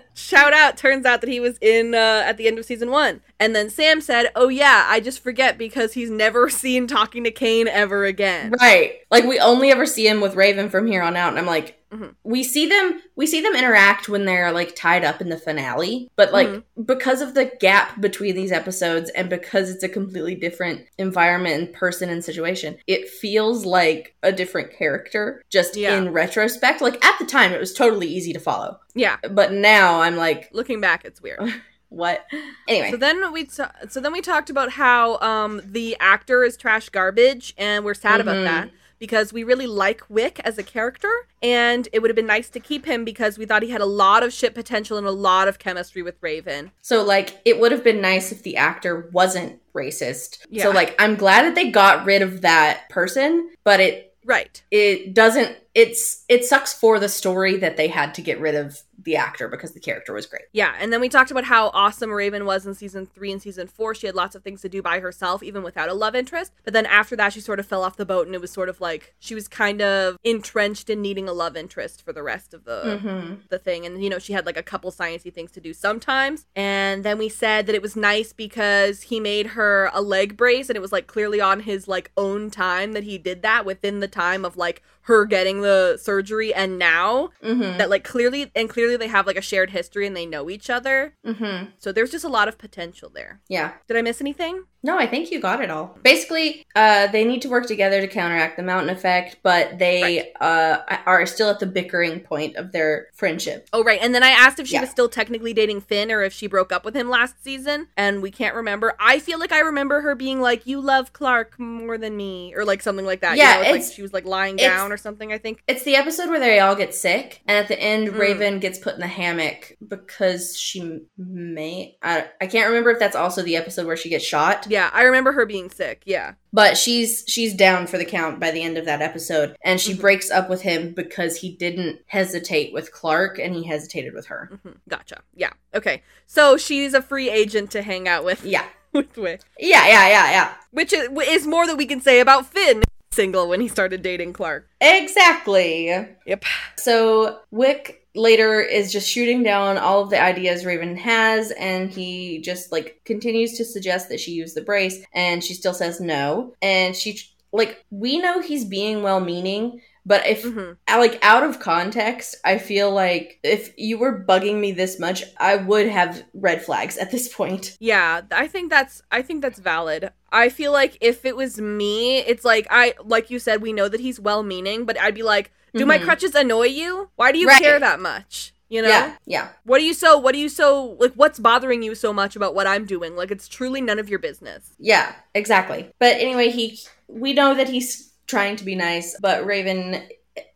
shout out, turns out that he was in uh, at the end of season one. And then Sam said, oh yeah, I just forget because he's never seen talking to Kane ever again. Right. Like we only ever see him with Raven from here on out, and I'm like, Mhm. We see them we see them interact when they're like tied up in the finale, but like Mhm. because of the gap between these episodes and because it's a completely different environment and person and situation, it feels like a different character just Yeah. in retrospect. Like at the time it was totally easy to follow. Yeah. But now I'm like, Looking back, it's weird. what? Anyway. So then we ta- so then we talked about how um the actor is trash garbage, and we're sad about Mhm. that because we really like Wick as a character, and it would have been nice to keep him because we thought he had a lot of shit potential and a lot of chemistry with Raven. So like it would have been nice if the actor wasn't racist. Yeah. So like I'm glad that they got rid of that person, but it Right. it doesn't it's it sucks for the story that they had to get rid of the actor because the character was great. Yeah, and then we talked about how awesome Raven was in season three and season four. She had lots of things to do by herself, even without a love interest. But then after that, she sort of fell off the boat, and it was sort of like she was kind of entrenched in needing a love interest for the rest of the Mm-hmm. the thing and you know she had like a couple sciencey things to do sometimes and then we said that it was nice because he made her a leg brace and it was like clearly on his like own time that he did that within the time of like her getting the surgery and now Mm-hmm. that like clearly and clearly they have like a shared history and they know each other Mm-hmm. so there's just a lot of potential there Yeah. did i miss anything No, I think you got it all. Basically, uh, they need to work together to counteract the mountain effect, but they uh, are still at the bickering point of their friendship. Oh right, and then I asked if she Yeah. was still technically dating Finn or if she broke up with him last season, and we can't remember. I feel like I remember her being like, "You love Clarke more than me," or like something like that. Yeah, you know, it's it's- like she was like lying down or something. I think. It's the episode where they all get sick, and at the end, Mm. Raven gets put in the hammock because she may. I, I can't remember if that's also the episode where she gets shot, Yeah, I remember her being sick. Yeah. but she's she's down for the count by the end of that episode, and she Mhm. breaks up with him because he didn't hesitate with Clarke and he hesitated with her. hmm Gotcha. Yeah. Okay. So she's a free agent to hang out with Yeah, with Wick, yeah, yeah, yeah, yeah. which is, is more that we can say about Finn single when he started dating Clarke. Exactly. Yep. So Wick later is just shooting down all of the ideas Raven has, and he just like continues to suggest that she use the brace, and she still says no. And she like we know he's being well meaning, but if hmm uh, like out of context, I feel like if you were bugging me this much, I would have red flags at this point. Yeah, I think that's I think that's valid. I feel like if it was me, it's like I like you said we know that he's well-meaning, but I'd be like, "Do my Mhm. crutches annoy you? Why do you Right. care that much?" You know? Yeah, yeah. What are you so what are you so like what's bothering you so much about what I'm doing? Like it's truly none of your business. Yeah, exactly. But anyway, he we know that he's trying to be nice, but Raven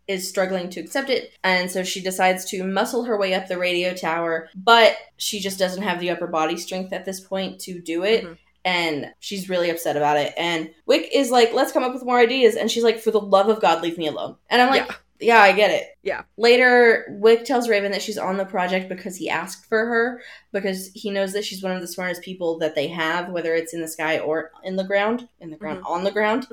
is struggling to accept it, and so she decides to muscle her way up the radio tower, but she just doesn't have the upper body strength at this point to do it. Mhm. And she's really upset about it. And Wick is like, let's come up with more ideas. And she's like, for the love of God, leave me alone. And I'm like, Yeah. Yeah, I get it. Yeah. Later, Wick tells Raven that she's on the project because he asked for her, because he knows that she's one of the smartest people that they have, whether it's in the sky or in the ground. In the ground, mm-hmm. on the ground.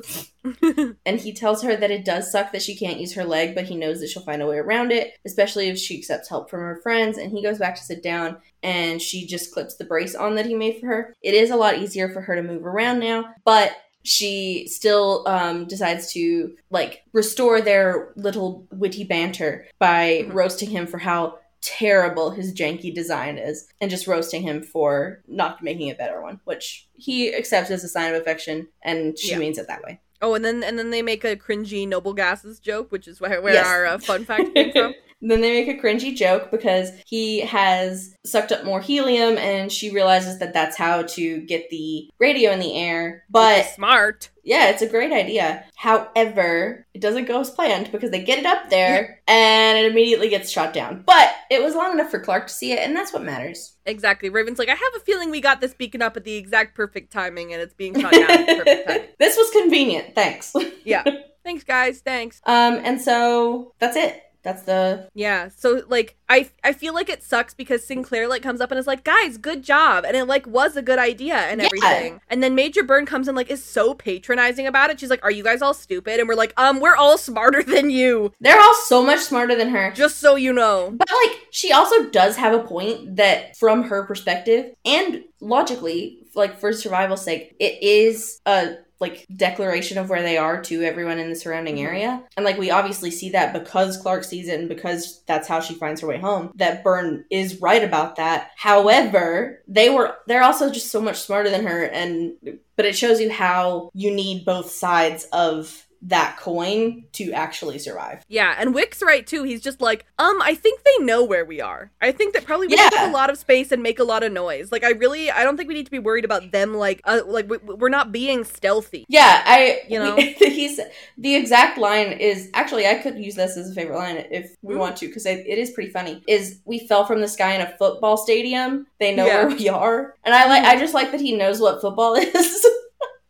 and he tells her that it does suck that she can't use her leg, but he knows that she'll find a way around it, especially if she accepts help from her friends. And he goes back to sit down, and she just clips the brace on that he made for her. It is a lot easier for her to move around now, but she still um, decides to like restore their little witty banter by Mhm. roasting him for how terrible his janky design is and just roasting him for not making a better one which he accepts as a sign of affection and she Yeah. means it that way oh, and then and then they make a cringy noble gases joke, which is where, where Yes. our uh, fun fact came from. Then they make a cringy joke because he has sucked up more helium and she realizes that that's how to get the radio in the air. But Smart. yeah, it's a great idea. However, it doesn't go as planned because they get it up there and it immediately gets shot down. But it was long enough for Clarke to see it, and that's what matters. Exactly. Raven's like, I have a feeling we got this beacon up at the exact perfect timing and it's being shot down at the perfect timing. this was convenient. Thanks. Yeah. Thanks, guys. Thanks. um, and so that's it. That's the Yeah. So like I I feel like it sucks because Sinclair like comes up and is like, guys, good job. And it like was a good idea and Yeah. everything. And then Major Byrne comes and like is so patronizing about it. She's like, Are you guys all stupid? And we're like, um, we're all smarter than you. they're all so much smarter than her. Just so you know. But like she also does have a point that from her perspective and logically like for survival's sake it is a like declaration of where they are to everyone in the surrounding mm-hmm. area. And like we obviously see that because Clarke sees it and because that's how she finds her way home, that Byrne is right about that. However, they were they're also just so much smarter than her and but it shows you how you need both sides of that coin to actually survive. Yeah, and Wick's right too. He's just like, um, I think they know where we are. I think that probably we Yeah. take a lot of space and make a lot of noise. Like, I really, I don't think we need to be worried about them. Like, uh, like we, we're not being stealthy. Yeah, I You know? he's the exact line is actually I could use this as a favorite line if we Mm. want to because it, it is pretty funny. Is we fell from the sky in a football stadium. They know Yeah. where we are, and I like I just like that he knows what football is.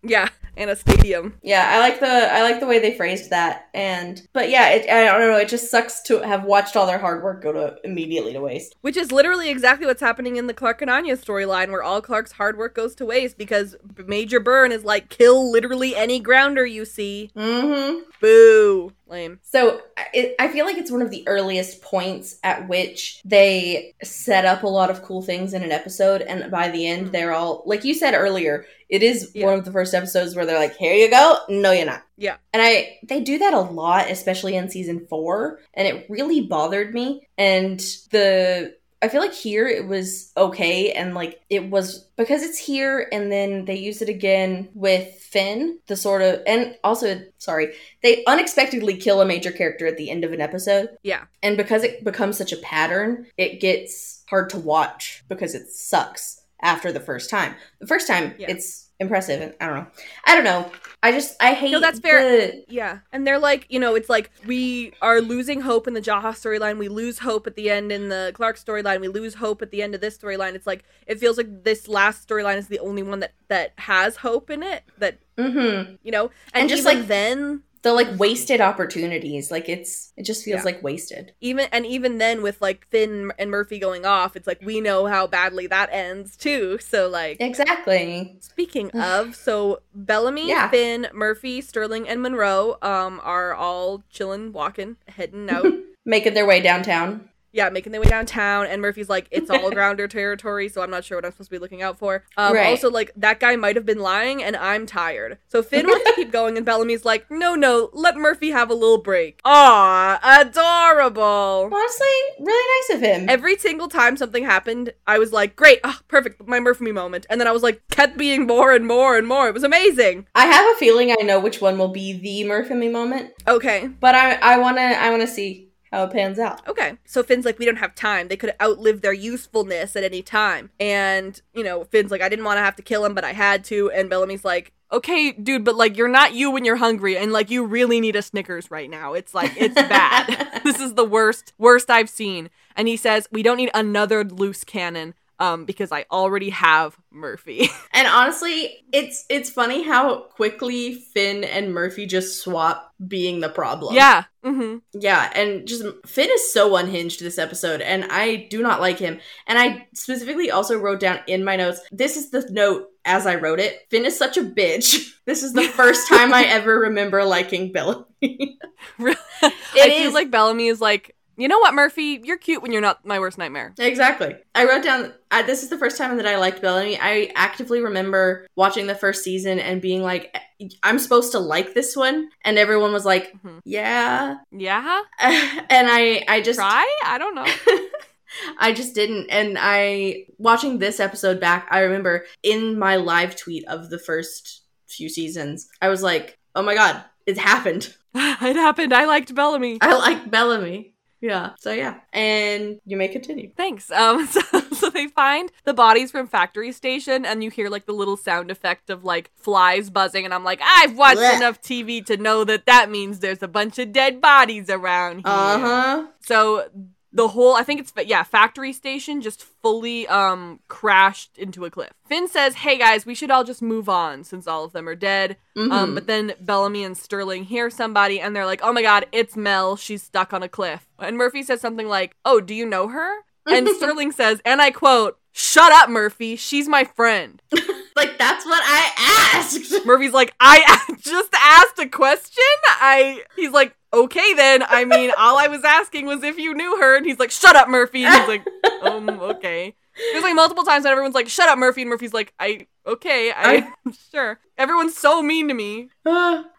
Yeah, and a stadium. yeah, I like the I like the way they phrased that, and but yeah, it, I don't know. It just sucks to have watched all their hard work go to immediately to waste. Which is literally exactly what's happening in the Clarke and Anya storyline, where all Clarke's hard work goes to waste because Major Byrne is like, kill literally any grounder you see. Mm-hmm. Boo. Lame. So it, I feel like it's one of the earliest points at which they set up a lot of cool things in an episode, and by the end, Mhm. they're all like you said earlier. It is Yeah. one of the first episodes where they're like, "Here you go." No, you're not. Yeah. And I they do that a lot, especially in season four, and it really bothered me. And the I feel like here it was okay, and like it was because it's here, and then they use it again with Finn, the sort of, and also sorry, they unexpectedly kill a major character at the end of an episode. Yeah. And because it becomes such a pattern, it gets hard to watch because it sucks after the first time. The first time, Yeah. it's impressive, and I don't know. I don't know. I just I hate. No, that's fair. the- Yeah. And they're like, you know, it's like we are losing hope in the Jaha storyline. We lose hope at the end in the Clarke storyline. We lose hope at the end of this storyline. It's like it feels like this last storyline is the only one that that has hope in it. That mm-hmm. you know, and, And just, like- then, the like wasted opportunities. Like it's it just feels Yeah. like wasted. even and even then with like Finn and Murphy going off, it's like we know how badly that ends too. So like. Exactly. Speaking of, so Bellamy, Yeah. Finn, Murphy, Sterling, and Monroe um are all chilling, walking, heading out. Making their way downtown. Yeah, making their way downtown, and Murphy's like, it's all grounder territory, so I'm not sure what I'm supposed to be looking out for. Um, Right. Also, like, that guy might have been lying, and I'm tired. So Finn wants to keep going, and Bellamy's like, no, no, let Murphy have a little break. Aw, adorable. Honestly, really nice of him. Every single time something happened, I was like, great, ah, perfect, my Murphy moment. And then I was like, kept being more and more and more. It was amazing. I have a feeling I know which one will be the Murphy moment, Okay, but I I wanna I wanna see how it pans out. Okay. So Finn's like, we don't have time. They could outlive their usefulness at any time. And, you know, Finn's like, I didn't want to have to kill him, but I had to. And Bellamy's like, okay, dude, but like, you're not you when you're hungry. And like, you really need a Snickers right now. It's like, it's bad. this is the worst, worst I've seen. And he says, we don't need another loose cannon. Um, because I already have Murphy. And honestly, it's it's funny how quickly Finn and Murphy just swap being the problem. yeah. Mm-hmm. Yeah, and just Finn is so unhinged this episode, and I do not like him. And I specifically also wrote down in my notes this is the note as I wrote it Finn is such a bitch. This is the first time I ever remember liking Bellamy. Really? It I feel is- like Bellamy is like, you know what, Murphy? You're cute when you're not my worst nightmare. Exactly. I wrote down. I, this is the first time that I liked Bellamy. I actively remember watching the first season and being like, "I'm supposed to like this one," and everyone was like, Mhm. "Yeah," Yeah? and I, I just, Try? I don't know. I just didn't. And I, watching this episode back, I remember in my live tweet of the first few seasons, I was like, "Oh my god, it happened." it happened. I liked Bellamy. I like Bellamy. Yeah. So yeah, and you may continue. Thanks. Um, so, so they find the bodies from Factory Station, and you hear like the little sound effect of like flies buzzing, and I'm like, I've watched Blech. enough TV to know that that means there's a bunch of dead bodies around here. Uh huh. So the whole, I think it's yeah, Factory Station just fully um crashed into a cliff. Finn says, "Hey guys, we should all just move on since all of them are dead." Mm-hmm. Um, but then Bellamy and Sterling hear somebody and they're like, oh my god, it's Mel. She's stuck on a cliff. And Murphy says something like, oh, do you know her? And Sterling says, and I quote, shut up, Murphy. She's my friend. like that's what I asked. Murphy's like, I just asked a question. I, he's like, okay then. I mean, all I was asking was if you knew her. And he's like, shut up, Murphy. And he's like, um, okay. There's like multiple times when everyone's like, "Shut up, Murphy," and Murphy's like, "I okay, I sure." Everyone's so mean to me.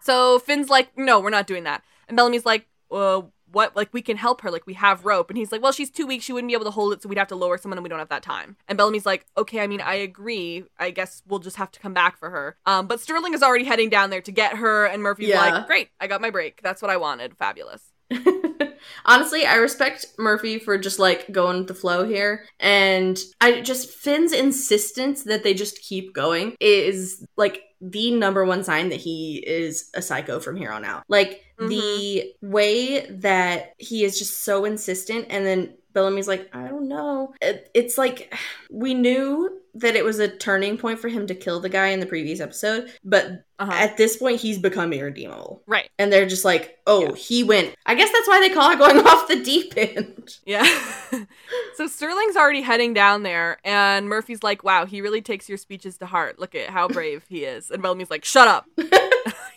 So Finn's like, "No, we're not doing that," and Bellamy's like, "Well." What like we can help her like we have rope. And he's like well she's too weak she wouldn't be able to hold it so we'd have to lower someone and we don't have that time. And Bellamy's like okay I mean I agree. I guess we'll just have to come back for her. Um but Sterling is already heading down there to get her. And Murphy's Yeah. like great I got my break. That's what I wanted. Fabulous Honestly, I respect Murphy for just like going with the flow here. And I just, Finn's insistence that they just keep going is like the number one sign that he is a psycho from here on out. Like the mm-hmm. way that he is just so insistent and then Bellamy's like, I don't know. It, it's like we knew that it was a turning point for him to kill the guy in the previous episode, but uh-huh. at this point he's become irredeemable. right And they're just like, oh, Yeah. he went. I guess that's why they call it going off the deep end. Yeah. so Sterling's already heading down there, and Murphy's like, wow, he really takes your speeches to heart. Look at how brave he is. And Bellamy's like, shut up.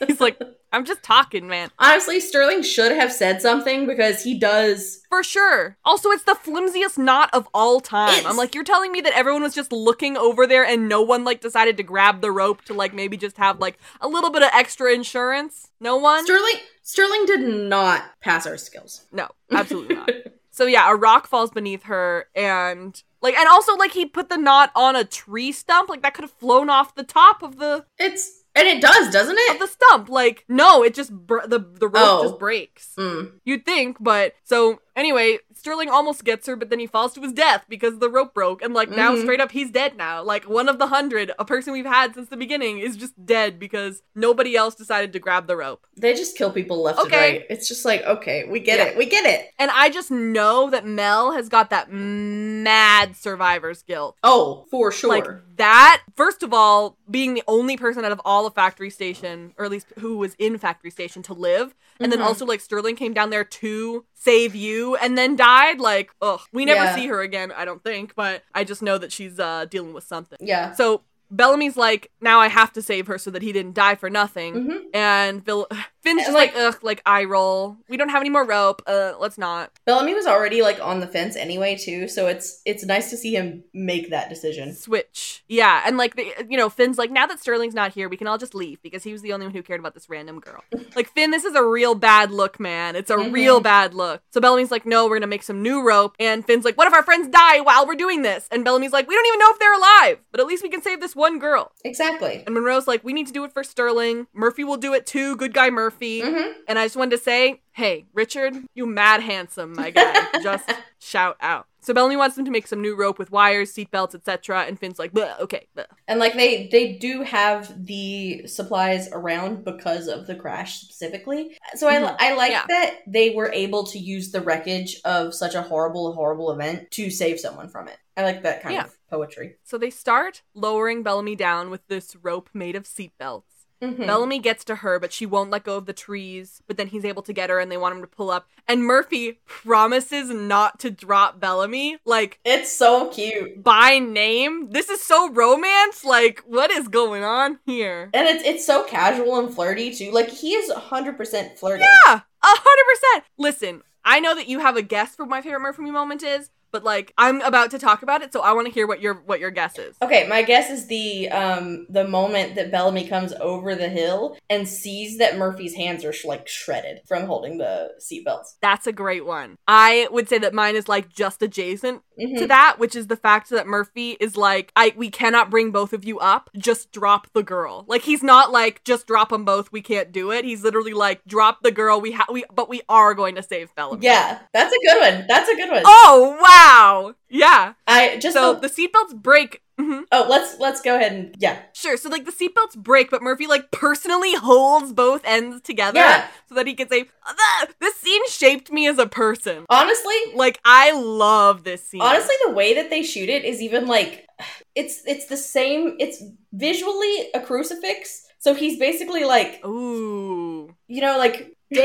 He's like, I'm just talking, man. Honestly, Sterling should have said something because he does. For sure. Also, it's the flimsiest knot of all time. It's- I'm like, you're telling me that everyone was just looking over there and no one, like, decided to grab the rope to, like, maybe just have, like, a little bit of extra insurance? No one? Sterling Sterling did not pass our skills. no, absolutely not. So yeah, a rock falls beneath her and like and also like he put the knot on a tree stump, like that could have flown off the top of the It's and it does, doesn't of it? the stump. Like no, it just br- the the rope Oh. just breaks. Mm. You'd think, but so anyway, Sterling almost gets her, but then he falls to his death because the rope broke, and like now Mhm. straight up he's dead now. Like one of the hundred, a person we've had since the beginning is just dead because nobody else decided to grab the rope. They just kill people left Okay. and right. It's just like, okay, we get Yeah. it. We get it. And I just know that Mel has got that mad survivor's guilt. Oh, for sure. Like that, first of all, being the only person out of all of Factory Station, or at least who was in Factory Station to live, and then Mhm. also like Sterling came down there to save you and then died. Like, ugh, we never Yeah. see her again, I don't think, but I just know that she's uh dealing with something. yeah. So Bellamy's like, now I have to save her so that he didn't die for nothing. hmm And Bill, Finn's just like, ugh, like eye roll. We don't have any more rope. Uh, let's not. Bellamy was already like on the fence anyway too, so it's it's nice to see him make that decision. switch. Yeah, and like the you know, Finn's like, now that Sterling's not here, we can all just leave because he was the only one who cared about this random girl. like Finn, this is a real bad look, man. It's a Mhm. real bad look. So Bellamy's like, no, we're gonna make some new rope. And Finn's like, what if our friends die while we're doing this? And Bellamy's like, we don't even know if they're alive, but at least we can save this one girl. Exactly. And Monroe's like, we need to do it for Sterling. Murphy will do it too. Good guy Murphy. Hmm And I just wanted to say, hey, Richard, you mad handsome, my guy. just shout out. So Bellamy wants them to make some new rope with wires, seatbelts, etc. And Finn's like, "Bleh, okay. bleh." And like they they do have the supplies around because of the crash specifically. So Mhm. I I like Yeah. that they were able to use the wreckage of such a horrible horrible event to save someone from it. I like that kind Yeah. of poetry. So they start lowering Bellamy down with this rope made of seatbelts. Mhm. Bellamy gets to her, but she won't let go of the trees. But then he's able to get her, and they want him to pull up. And Murphy promises not to drop Bellamy, like It's so cute. by name. This is so romance. Like, what is going on here? And it's it's so casual and flirty too. Like he is 100% flirty. Yeah, hundred percent. Listen, I know that you have a guess for what my favorite Murphy moment is, but like I'm about to talk about it, so I want to hear what your what your guess is. Okay, my guess is the um the moment that Bellamy comes over the hill and sees that Murphy's hands are sh- like shredded from holding the seatbelts. That's a great one. I would say that mine is like just adjacent Mhm. to that, which is the fact that Murphy is like, I we cannot bring both of you up. Just drop the girl. Like he's not like just drop them both. We can't do it. He's literally like drop the girl. We have we, but we are going to save Bellamy. Yeah, that's a good one. That's a good one. Oh wow. Yeah. I just So the- the seatbelts break. Mhm. oh, let's let's go ahead and yeah, Sure. So like the seatbelts break, but Murphy like personally holds both ends together Yeah. so that he can say, "Ah, "This scene shaped me as a person." honestly, Like I love this scene. honestly, the way that they shoot it is even like it's it's the same. It's visually a crucifix. So he's basically like Ooh. you know like Damn.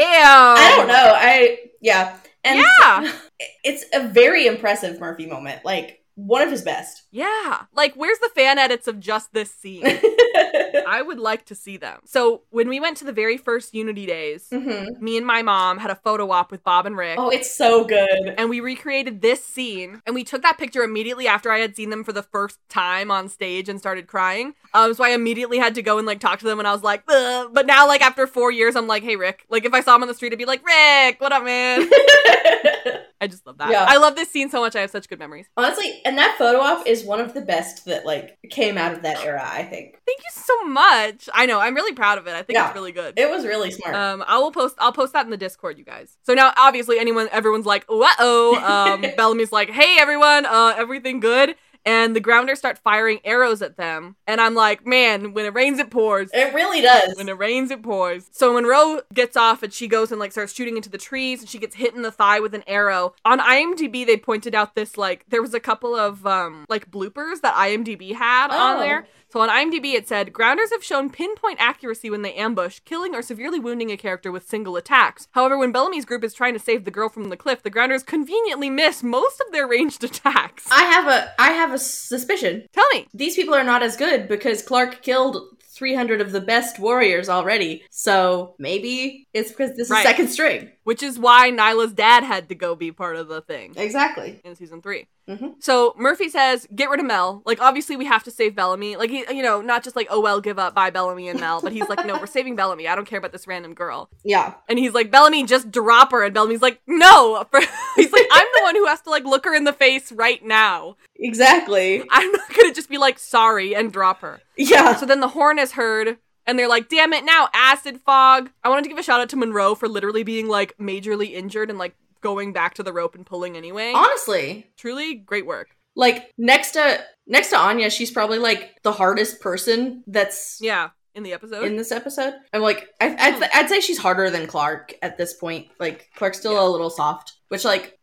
I don't know. I yeah, and Yeah. it's a very impressive Murphy moment. Like one of his best. Yeah. Like, where's the fan edits of just this scene? I would like to see them. So, when we went to the very first Unity days, hmm me and my mom had a photo op with Bob and Rick. Oh, it's so good. And we recreated this scene, and we took that picture immediately after I had seen them for the first time on stage and started crying. Um, so I immediately had to go and like talk to them, and I was like, Ugh. but now like after four years, I'm like, hey Rick, like if I saw him on the street, I'd be like, Rick, what up, man? I just love that. Yeah. I love this scene so much. I have such good memories. Honestly, and that photo op is one of the best that like came out of that era. I think Thank you so much. I know. I'm really proud of it. I think Yeah. it's really good. it was really smart. Um, I will post. I'll post that in the Discord, you guys. So now, obviously, anyone, everyone's like, "Uh oh." Um, Bellamy's like, "Hey, everyone, uh, everything good?" And the grounders start firing arrows at them, and I'm like, "Man, when it rains, it pours." it really does. When it rains, it pours. So Monroe gets off and she goes and like starts shooting into the trees and she gets hit in the thigh with an arrow. On IMDb, they pointed out this like there was a couple of um like bloopers that IMDb had on Oh. there. So on IMDb, it said grounders have shown pinpoint accuracy when they ambush, killing or severely wounding a character with single attacks. However, when Bellamy's group is trying to save the girl from the cliff, the grounders conveniently miss most of their ranged attacks. I have a I have a suspicion. Tell me. These people are not as good because Clarke killed 300 of the best warriors already. So maybe it's because this Right. is second string. Which is why Niylah's dad had to go be part of the thing. Exactly. in season 3 Mhm. So Murphy says, "Get rid of Mel. Like, obviously, we have to save Bellamy. Like, he, you know, not just like, oh well, give up by Bellamy and Mel, but he's like, no, we're saving Bellamy. I don't care about this random girl. Yeah. And he's like, Bellamy, just drop her. And Bellamy's like, no. he's like, I'm the one who has to like look her in the face right now. Exactly. I'm not gonna just be like sorry and drop her. Yeah. So then the horn is heard. And they're like, damn it, now acid fog. I wanted to give a shout out to Monroe for literally being like majorly injured and like going back to the rope and pulling anyway. Honestly, Truly great work. like next to next to Anya, she's probably like the hardest person that's Yeah, in the episode. in this episode. I'm like, I, I'd, oh. I'd say she's harder than Clarke at this point. Like Clarke's still a little soft, which like,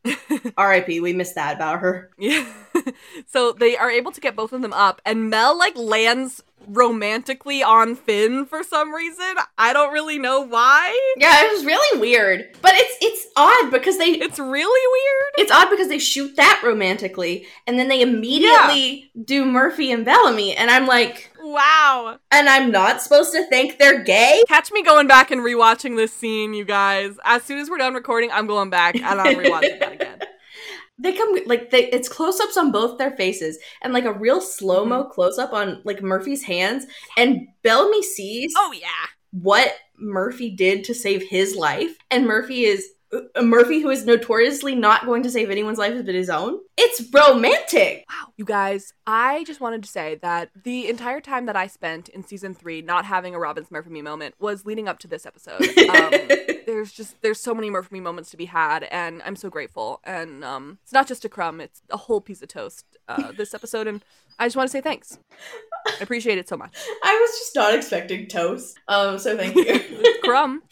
R.I.P. We missed that about her. yeah. so they are able to get both of them up, and Mel like lands romantically on Finn for some reason. I don't really know why. Yeah, it was really weird, but it's it's odd because they It's really weird. it's odd because they shoot that romantically and then they immediately do Murphy and Bellamy, and I'm like, Wow. and I'm not supposed to think they're gay. Catch me going back and rewatching this scene, you guys. As soon as we're done recording, I'm going back and I'm rewatching that again. They come like they it's close ups on both their faces and like a real slow mo Mm-hmm. close up on like Murphy's hands, and Bellamy sees Oh yeah. what Murphy did to save his life, and Murphy is Murphy, who is notoriously not going to save anyone's life but his own. It's romantic. Wow. You guys, I just wanted to say that the entire time that I spent in season three not having a Robyn Murphy me moment was leading up to this episode. Um, there's just there's so many Murphamy moments to be had, and I'm so grateful. And um, it's not just a crumb; it's a whole piece of toast. Uh, this episode, and I just want to say thanks. I appreciate it so much. I was just not expecting toast. Um, so thank you. Crumb.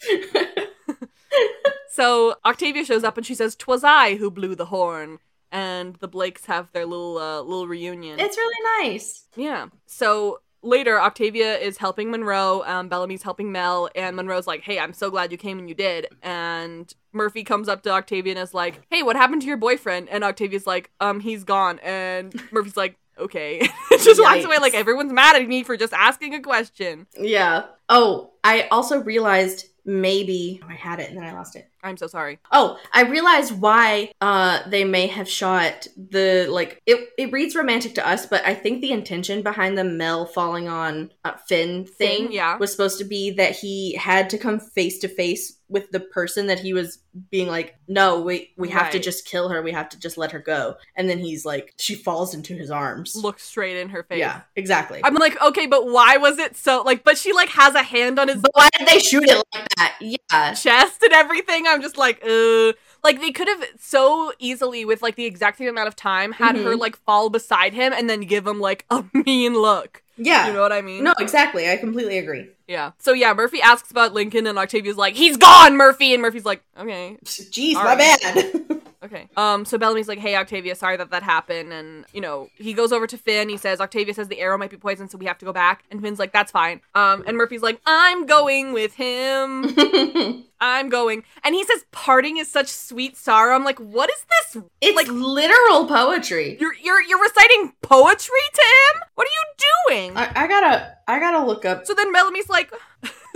so Octavia shows up and she says, "Twas I who blew the horn." And the Blakes have their little uh, little reunion. it's really nice. Yeah. So later, Octavia is helping Monroe. Um, Bellamy's helping Mel, and Monroe's like, "Hey, I'm so glad you came and you did." And Murphy comes up to Octavia and is like, "Hey, what happened to your boyfriend?" And Octavia's like, "Um, he's gone." And Murphy's like, "Okay," just walks away like everyone's mad at me for just asking a question. Yeah. Oh, I also realized maybe I had it and then I lost it. I'm so sorry. Oh, I realized why uh they may have shot the like it it reads romantic to us, but I think the intention behind the Mel falling on uh, Finn thing Finn, yeah. was supposed to be that he had to come face to face with the person that he was being like, "No, we we have to just kill her. We have to just let her go." And then he's like she falls into his arms. Looks straight in her face. yeah, exactly. I'm like, okay, but why was it so like? But she like has a hand on his but why did they shoot it like that? Yeah. chest and everything. I'm just like, uh like they could have so easily with like the exact same amount of time had her Mhm. like fall beside him and then give him like a mean look. Yeah. You know what I mean? No, exactly. I completely agree. Yeah. So yeah, Murphy asks about Lincoln and Octavia's like, he's gone, Murphy, and Murphy's like, okay. Jeez, All my right. bad. Okay. Um, so Bellamy's like, hey, Octavia, sorry that that happened. And, you know, he goes over to Finn. He says, Octavia says the arrow might be poisoned, so we have to go back. And Finn's like, that's fine. Um, and Murphy's like, I'm going with him. I'm going. And he says, parting is such sweet sorrow. I'm like, what is this? it's Like- literal poetry. You're, you're, you're reciting poetry to him? What are you doing? I, I gotta I gotta look up. So then Bellamy's like,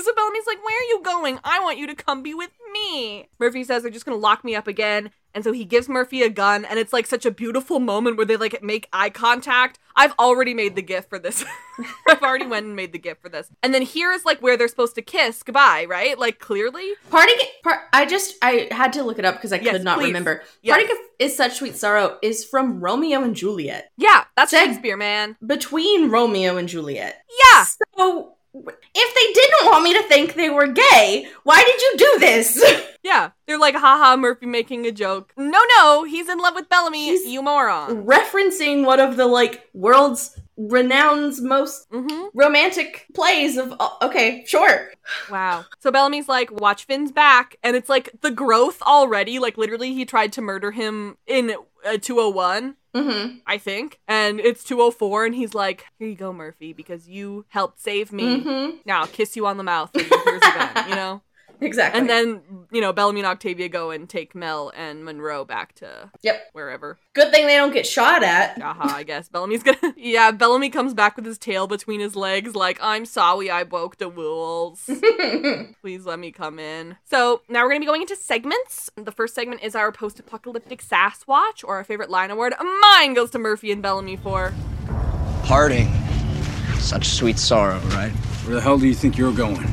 so Bellamy's like, where are you going? I want you to come be with me. Murphy says they're just gonna lock me up again. And so he gives Murphy a gun, and it's like such a beautiful moment where they like make eye contact. I've already made the gift for this. I've already went and made the gift for this. And then here is like where they're supposed to kiss goodbye, right? Like clearly. Parting part I just I had to look it up because I Yes, could not please. remember. Yes. Parting is such sweet sorrow is from Romeo and Juliet. Yeah, that's Said- Shakespeare, man. Between Romeo and Juliet. Yeah. So if they didn't want me to think they were gay, why did you do this? Yeah. They're like, haha, Murphy making a joke. No, no, he's in love with Bellamy, He's- you moron. Referencing one of the like world's renowned most Mm-hmm. romantic plays of uh, okay, sure. Wow. So Bellamy's like, watch Finn's back. And it's like the growth already. Like, literally, he tried to murder him in uh, 201, Mm-hmm. I think. And it's 204. And he's like, here you go, Murphy, because you helped save me. Mm-hmm. Now, I'll kiss you on the mouth. And here's a gun, you know? Exactly. And then, you know, Bellamy and Octavia go and take Mel and Monroe back to Yep. wherever. Good thing they don't get shot at. Aha, I guess. Bellamy's gonna. Yeah, Bellamy comes back with his tail between his legs, like, I'm sorry I broke the rules. Please let me come in. So now we're gonna be going into segments. The first segment is our post-apocalyptic sass watch, or our favorite line award. Mine goes to Murphy and Bellamy for. Parting. Such sweet sorrow, right? Where the hell do you think you're going?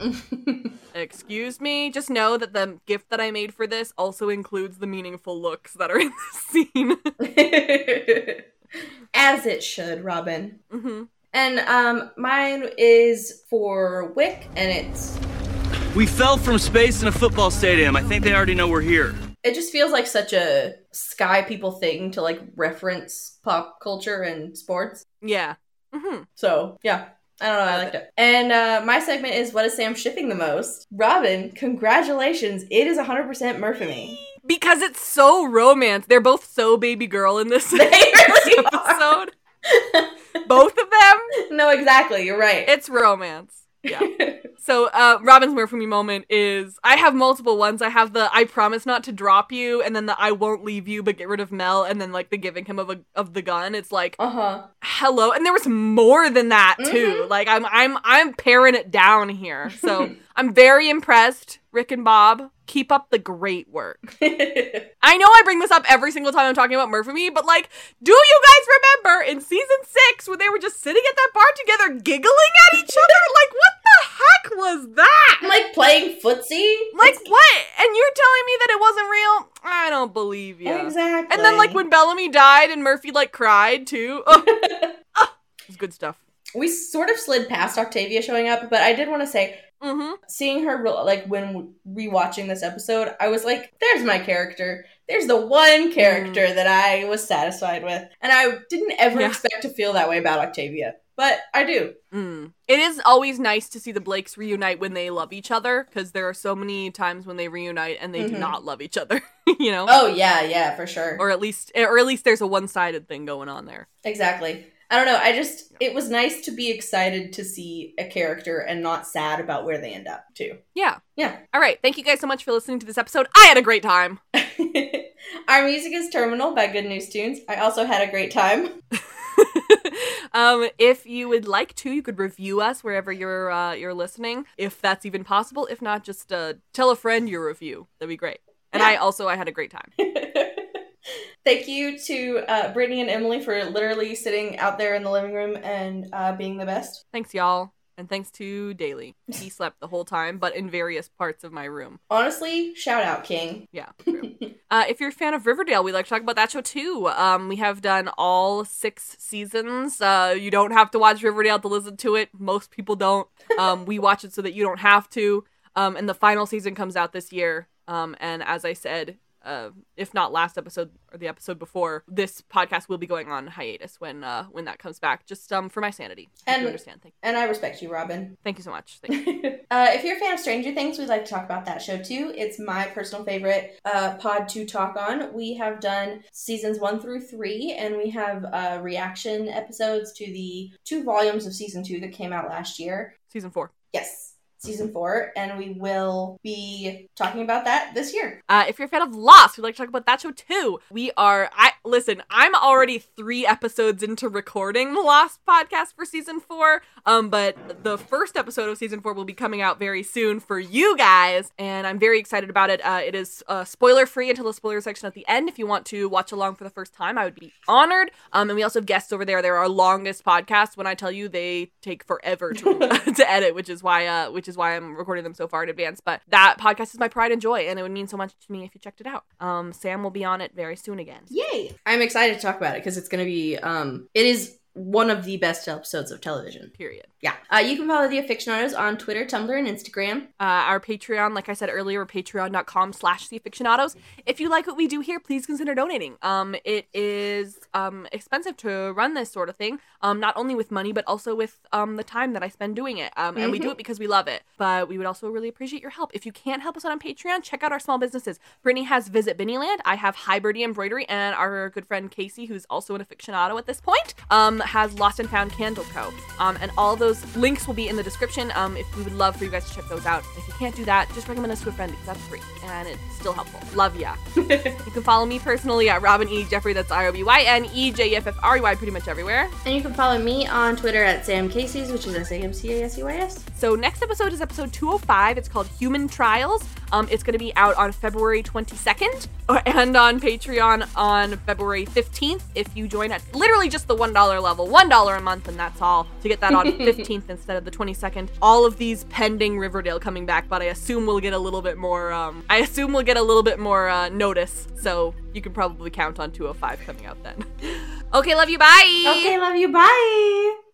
Excuse me. Just know that the gift that I made for this also includes the meaningful looks that are in the scene. As it should, Robyn. hmm And um mine is for Wick and it's We fell from space in a football stadium. I think they already know we're here. it just feels like such a sky people thing to like reference pop culture and sports. Yeah. hmm So yeah. I don't know, I liked it. And uh, my segment is what is Sam shipping the most? Robyn, congratulations. It is 100% Murphy. Because it's so romance. They're both so baby girl in this They really episode. Both of them. No, exactly. You're right. It's romance. Yeah. So, uh, Robyn's Murphy me moment is I have multiple ones. I have the I promise not to drop you, and then the I won't leave you but get rid of Mel, and then like the giving him of a of the gun. It's like uh huh. hello, and there was more than that too. Like I'm I'm I'm paring it down here. So I'm very impressed, Rick and Bob. Keep up the great work. I know I bring this up every single time I'm talking about Murphamy, but like, do you guys remember in season six when they were just sitting at that bar together giggling at each other? Like, what the heck was that? like playing footsie. Like, what? And you're telling me that it wasn't real? I don't believe you. Exactly. And then, like, when Bellamy died and Murphy, like, cried too. Oh, it's good stuff. We sort of slid past Octavia showing up, but I did want to say, Mm-hmm. seeing her like when rewatching this episode, I was like, "There's my character. There's the one character that I was satisfied with," and I didn't ever Yeah. expect to feel that way about Octavia, but I do. Mm. It is always nice to see the Blakes reunite when they love each other because there are so many times when they reunite and they do Mhm. not love each other, you know? Oh yeah, yeah, for sure. Or at least, or at least there's a one-sided thing going on there. Exactly. I don't know. I just it was nice to be excited to see a character and not sad about where they end up too. Yeah. Yeah. All right. Thank you guys so much for listening to this episode. I had a great time. Our music is Terminal by Good News Tunes. I also had a great time. um, if you would like to, you could review us wherever you're uh, you're listening, if that's even possible. If not, just uh, tell a friend your review. That'd be great. And I also I had a great time. Thank you to uh, Brittany and Emily for literally sitting out there in the living room and uh, being the best. Thanks, y'all, and thanks to Daly. He slept the whole time, but in various parts of my room. Honestly, shout out, King. Yeah. True. uh, if you're a fan of Riverdale, we like to talk about that show too. Um, we have done all six seasons. Uh, you don't have to watch Riverdale to listen to it. Most people don't. Um, we watch it so that you don't have to. Um, and the final season comes out this year. Um, and as I said, uh, if not last episode or the episode before, this podcast will be going on hiatus when uh, when that comes back. Just um for my sanity. And you understand. Thank you. And I respect you, Robyn. Thank you so much. Thank you. uh, if you're a fan of Stranger Things, we'd like to talk about that show too. It's my personal favorite uh, pod to talk on. We have done seasons one through three, and we have uh, reaction episodes to the two volumes of season two that came out last year. Season four. Yes season four, and we will be talking about that this year. Uh, if you're a fan of Lost, we'd like to talk about that show too. We are. I listen. I'm already three episodes into recording the Lost podcast for season four. Um, but the first episode of season four will be coming out very soon for you guys, and I'm very excited about it. Uh, it is uh, spoiler free until the spoiler section at the end. If you want to watch along for the first time, I would be honored. Um, and we also have guests over there. They're our longest podcast. When I tell you, they take forever to to edit, which is why uh, which is is why I'm recording them so far in advance. But that podcast is my pride and joy, and it would mean so much to me if you checked it out. Um, Sam will be on it very soon again. Yay! I'm excited to talk about it because it's going to be. Um, it is one of the best episodes of television. Period. Yeah. Uh, you can follow the Afictionados on Twitter, Tumblr, and Instagram. Uh, our Patreon, like I said earlier, patreon.com slash the Afictionados. If you like what we do here, please consider donating. Um, it is um, expensive to run this sort of thing, um, not only with money, but also with um, the time that I spend doing it. Um, and mm-hmm. we do mm-hmm. it because we love it. But we would also really appreciate your help. If you can't help us out on Patreon, check out our small businesses. Brittany has Visit Biniland. I have Hibyrdi Embroidery. And our good friend Casey, who's also an aficionado at this point, um, has Lost and Found Candle Co. Um, and all those links will be in the description. Um, if we would love for you guys to check those out. If you can't do that, just recommend us to a friend because that's free and it's still helpful. Love ya. you can follow me personally at Robyn E Jeffrey. That's I O B Y N E J F F R E Y pretty much everywhere. And you can follow me on Twitter at Sam Casey's, which is S A M C A S E Y S. So next episode is episode 205. It's called Human Trials. Um, it's going to be out on February 22nd and on Patreon on February 15th. If you join at literally just the $1 level, $1 a month, and that's all to get that on 15th instead of the 22nd. All of these pending Riverdale coming back, but I assume we'll get a little bit more. Um, I assume we'll get a little bit more uh, notice, so you can probably count on 205 coming out then. okay, love you. Bye. Okay, love you. Bye.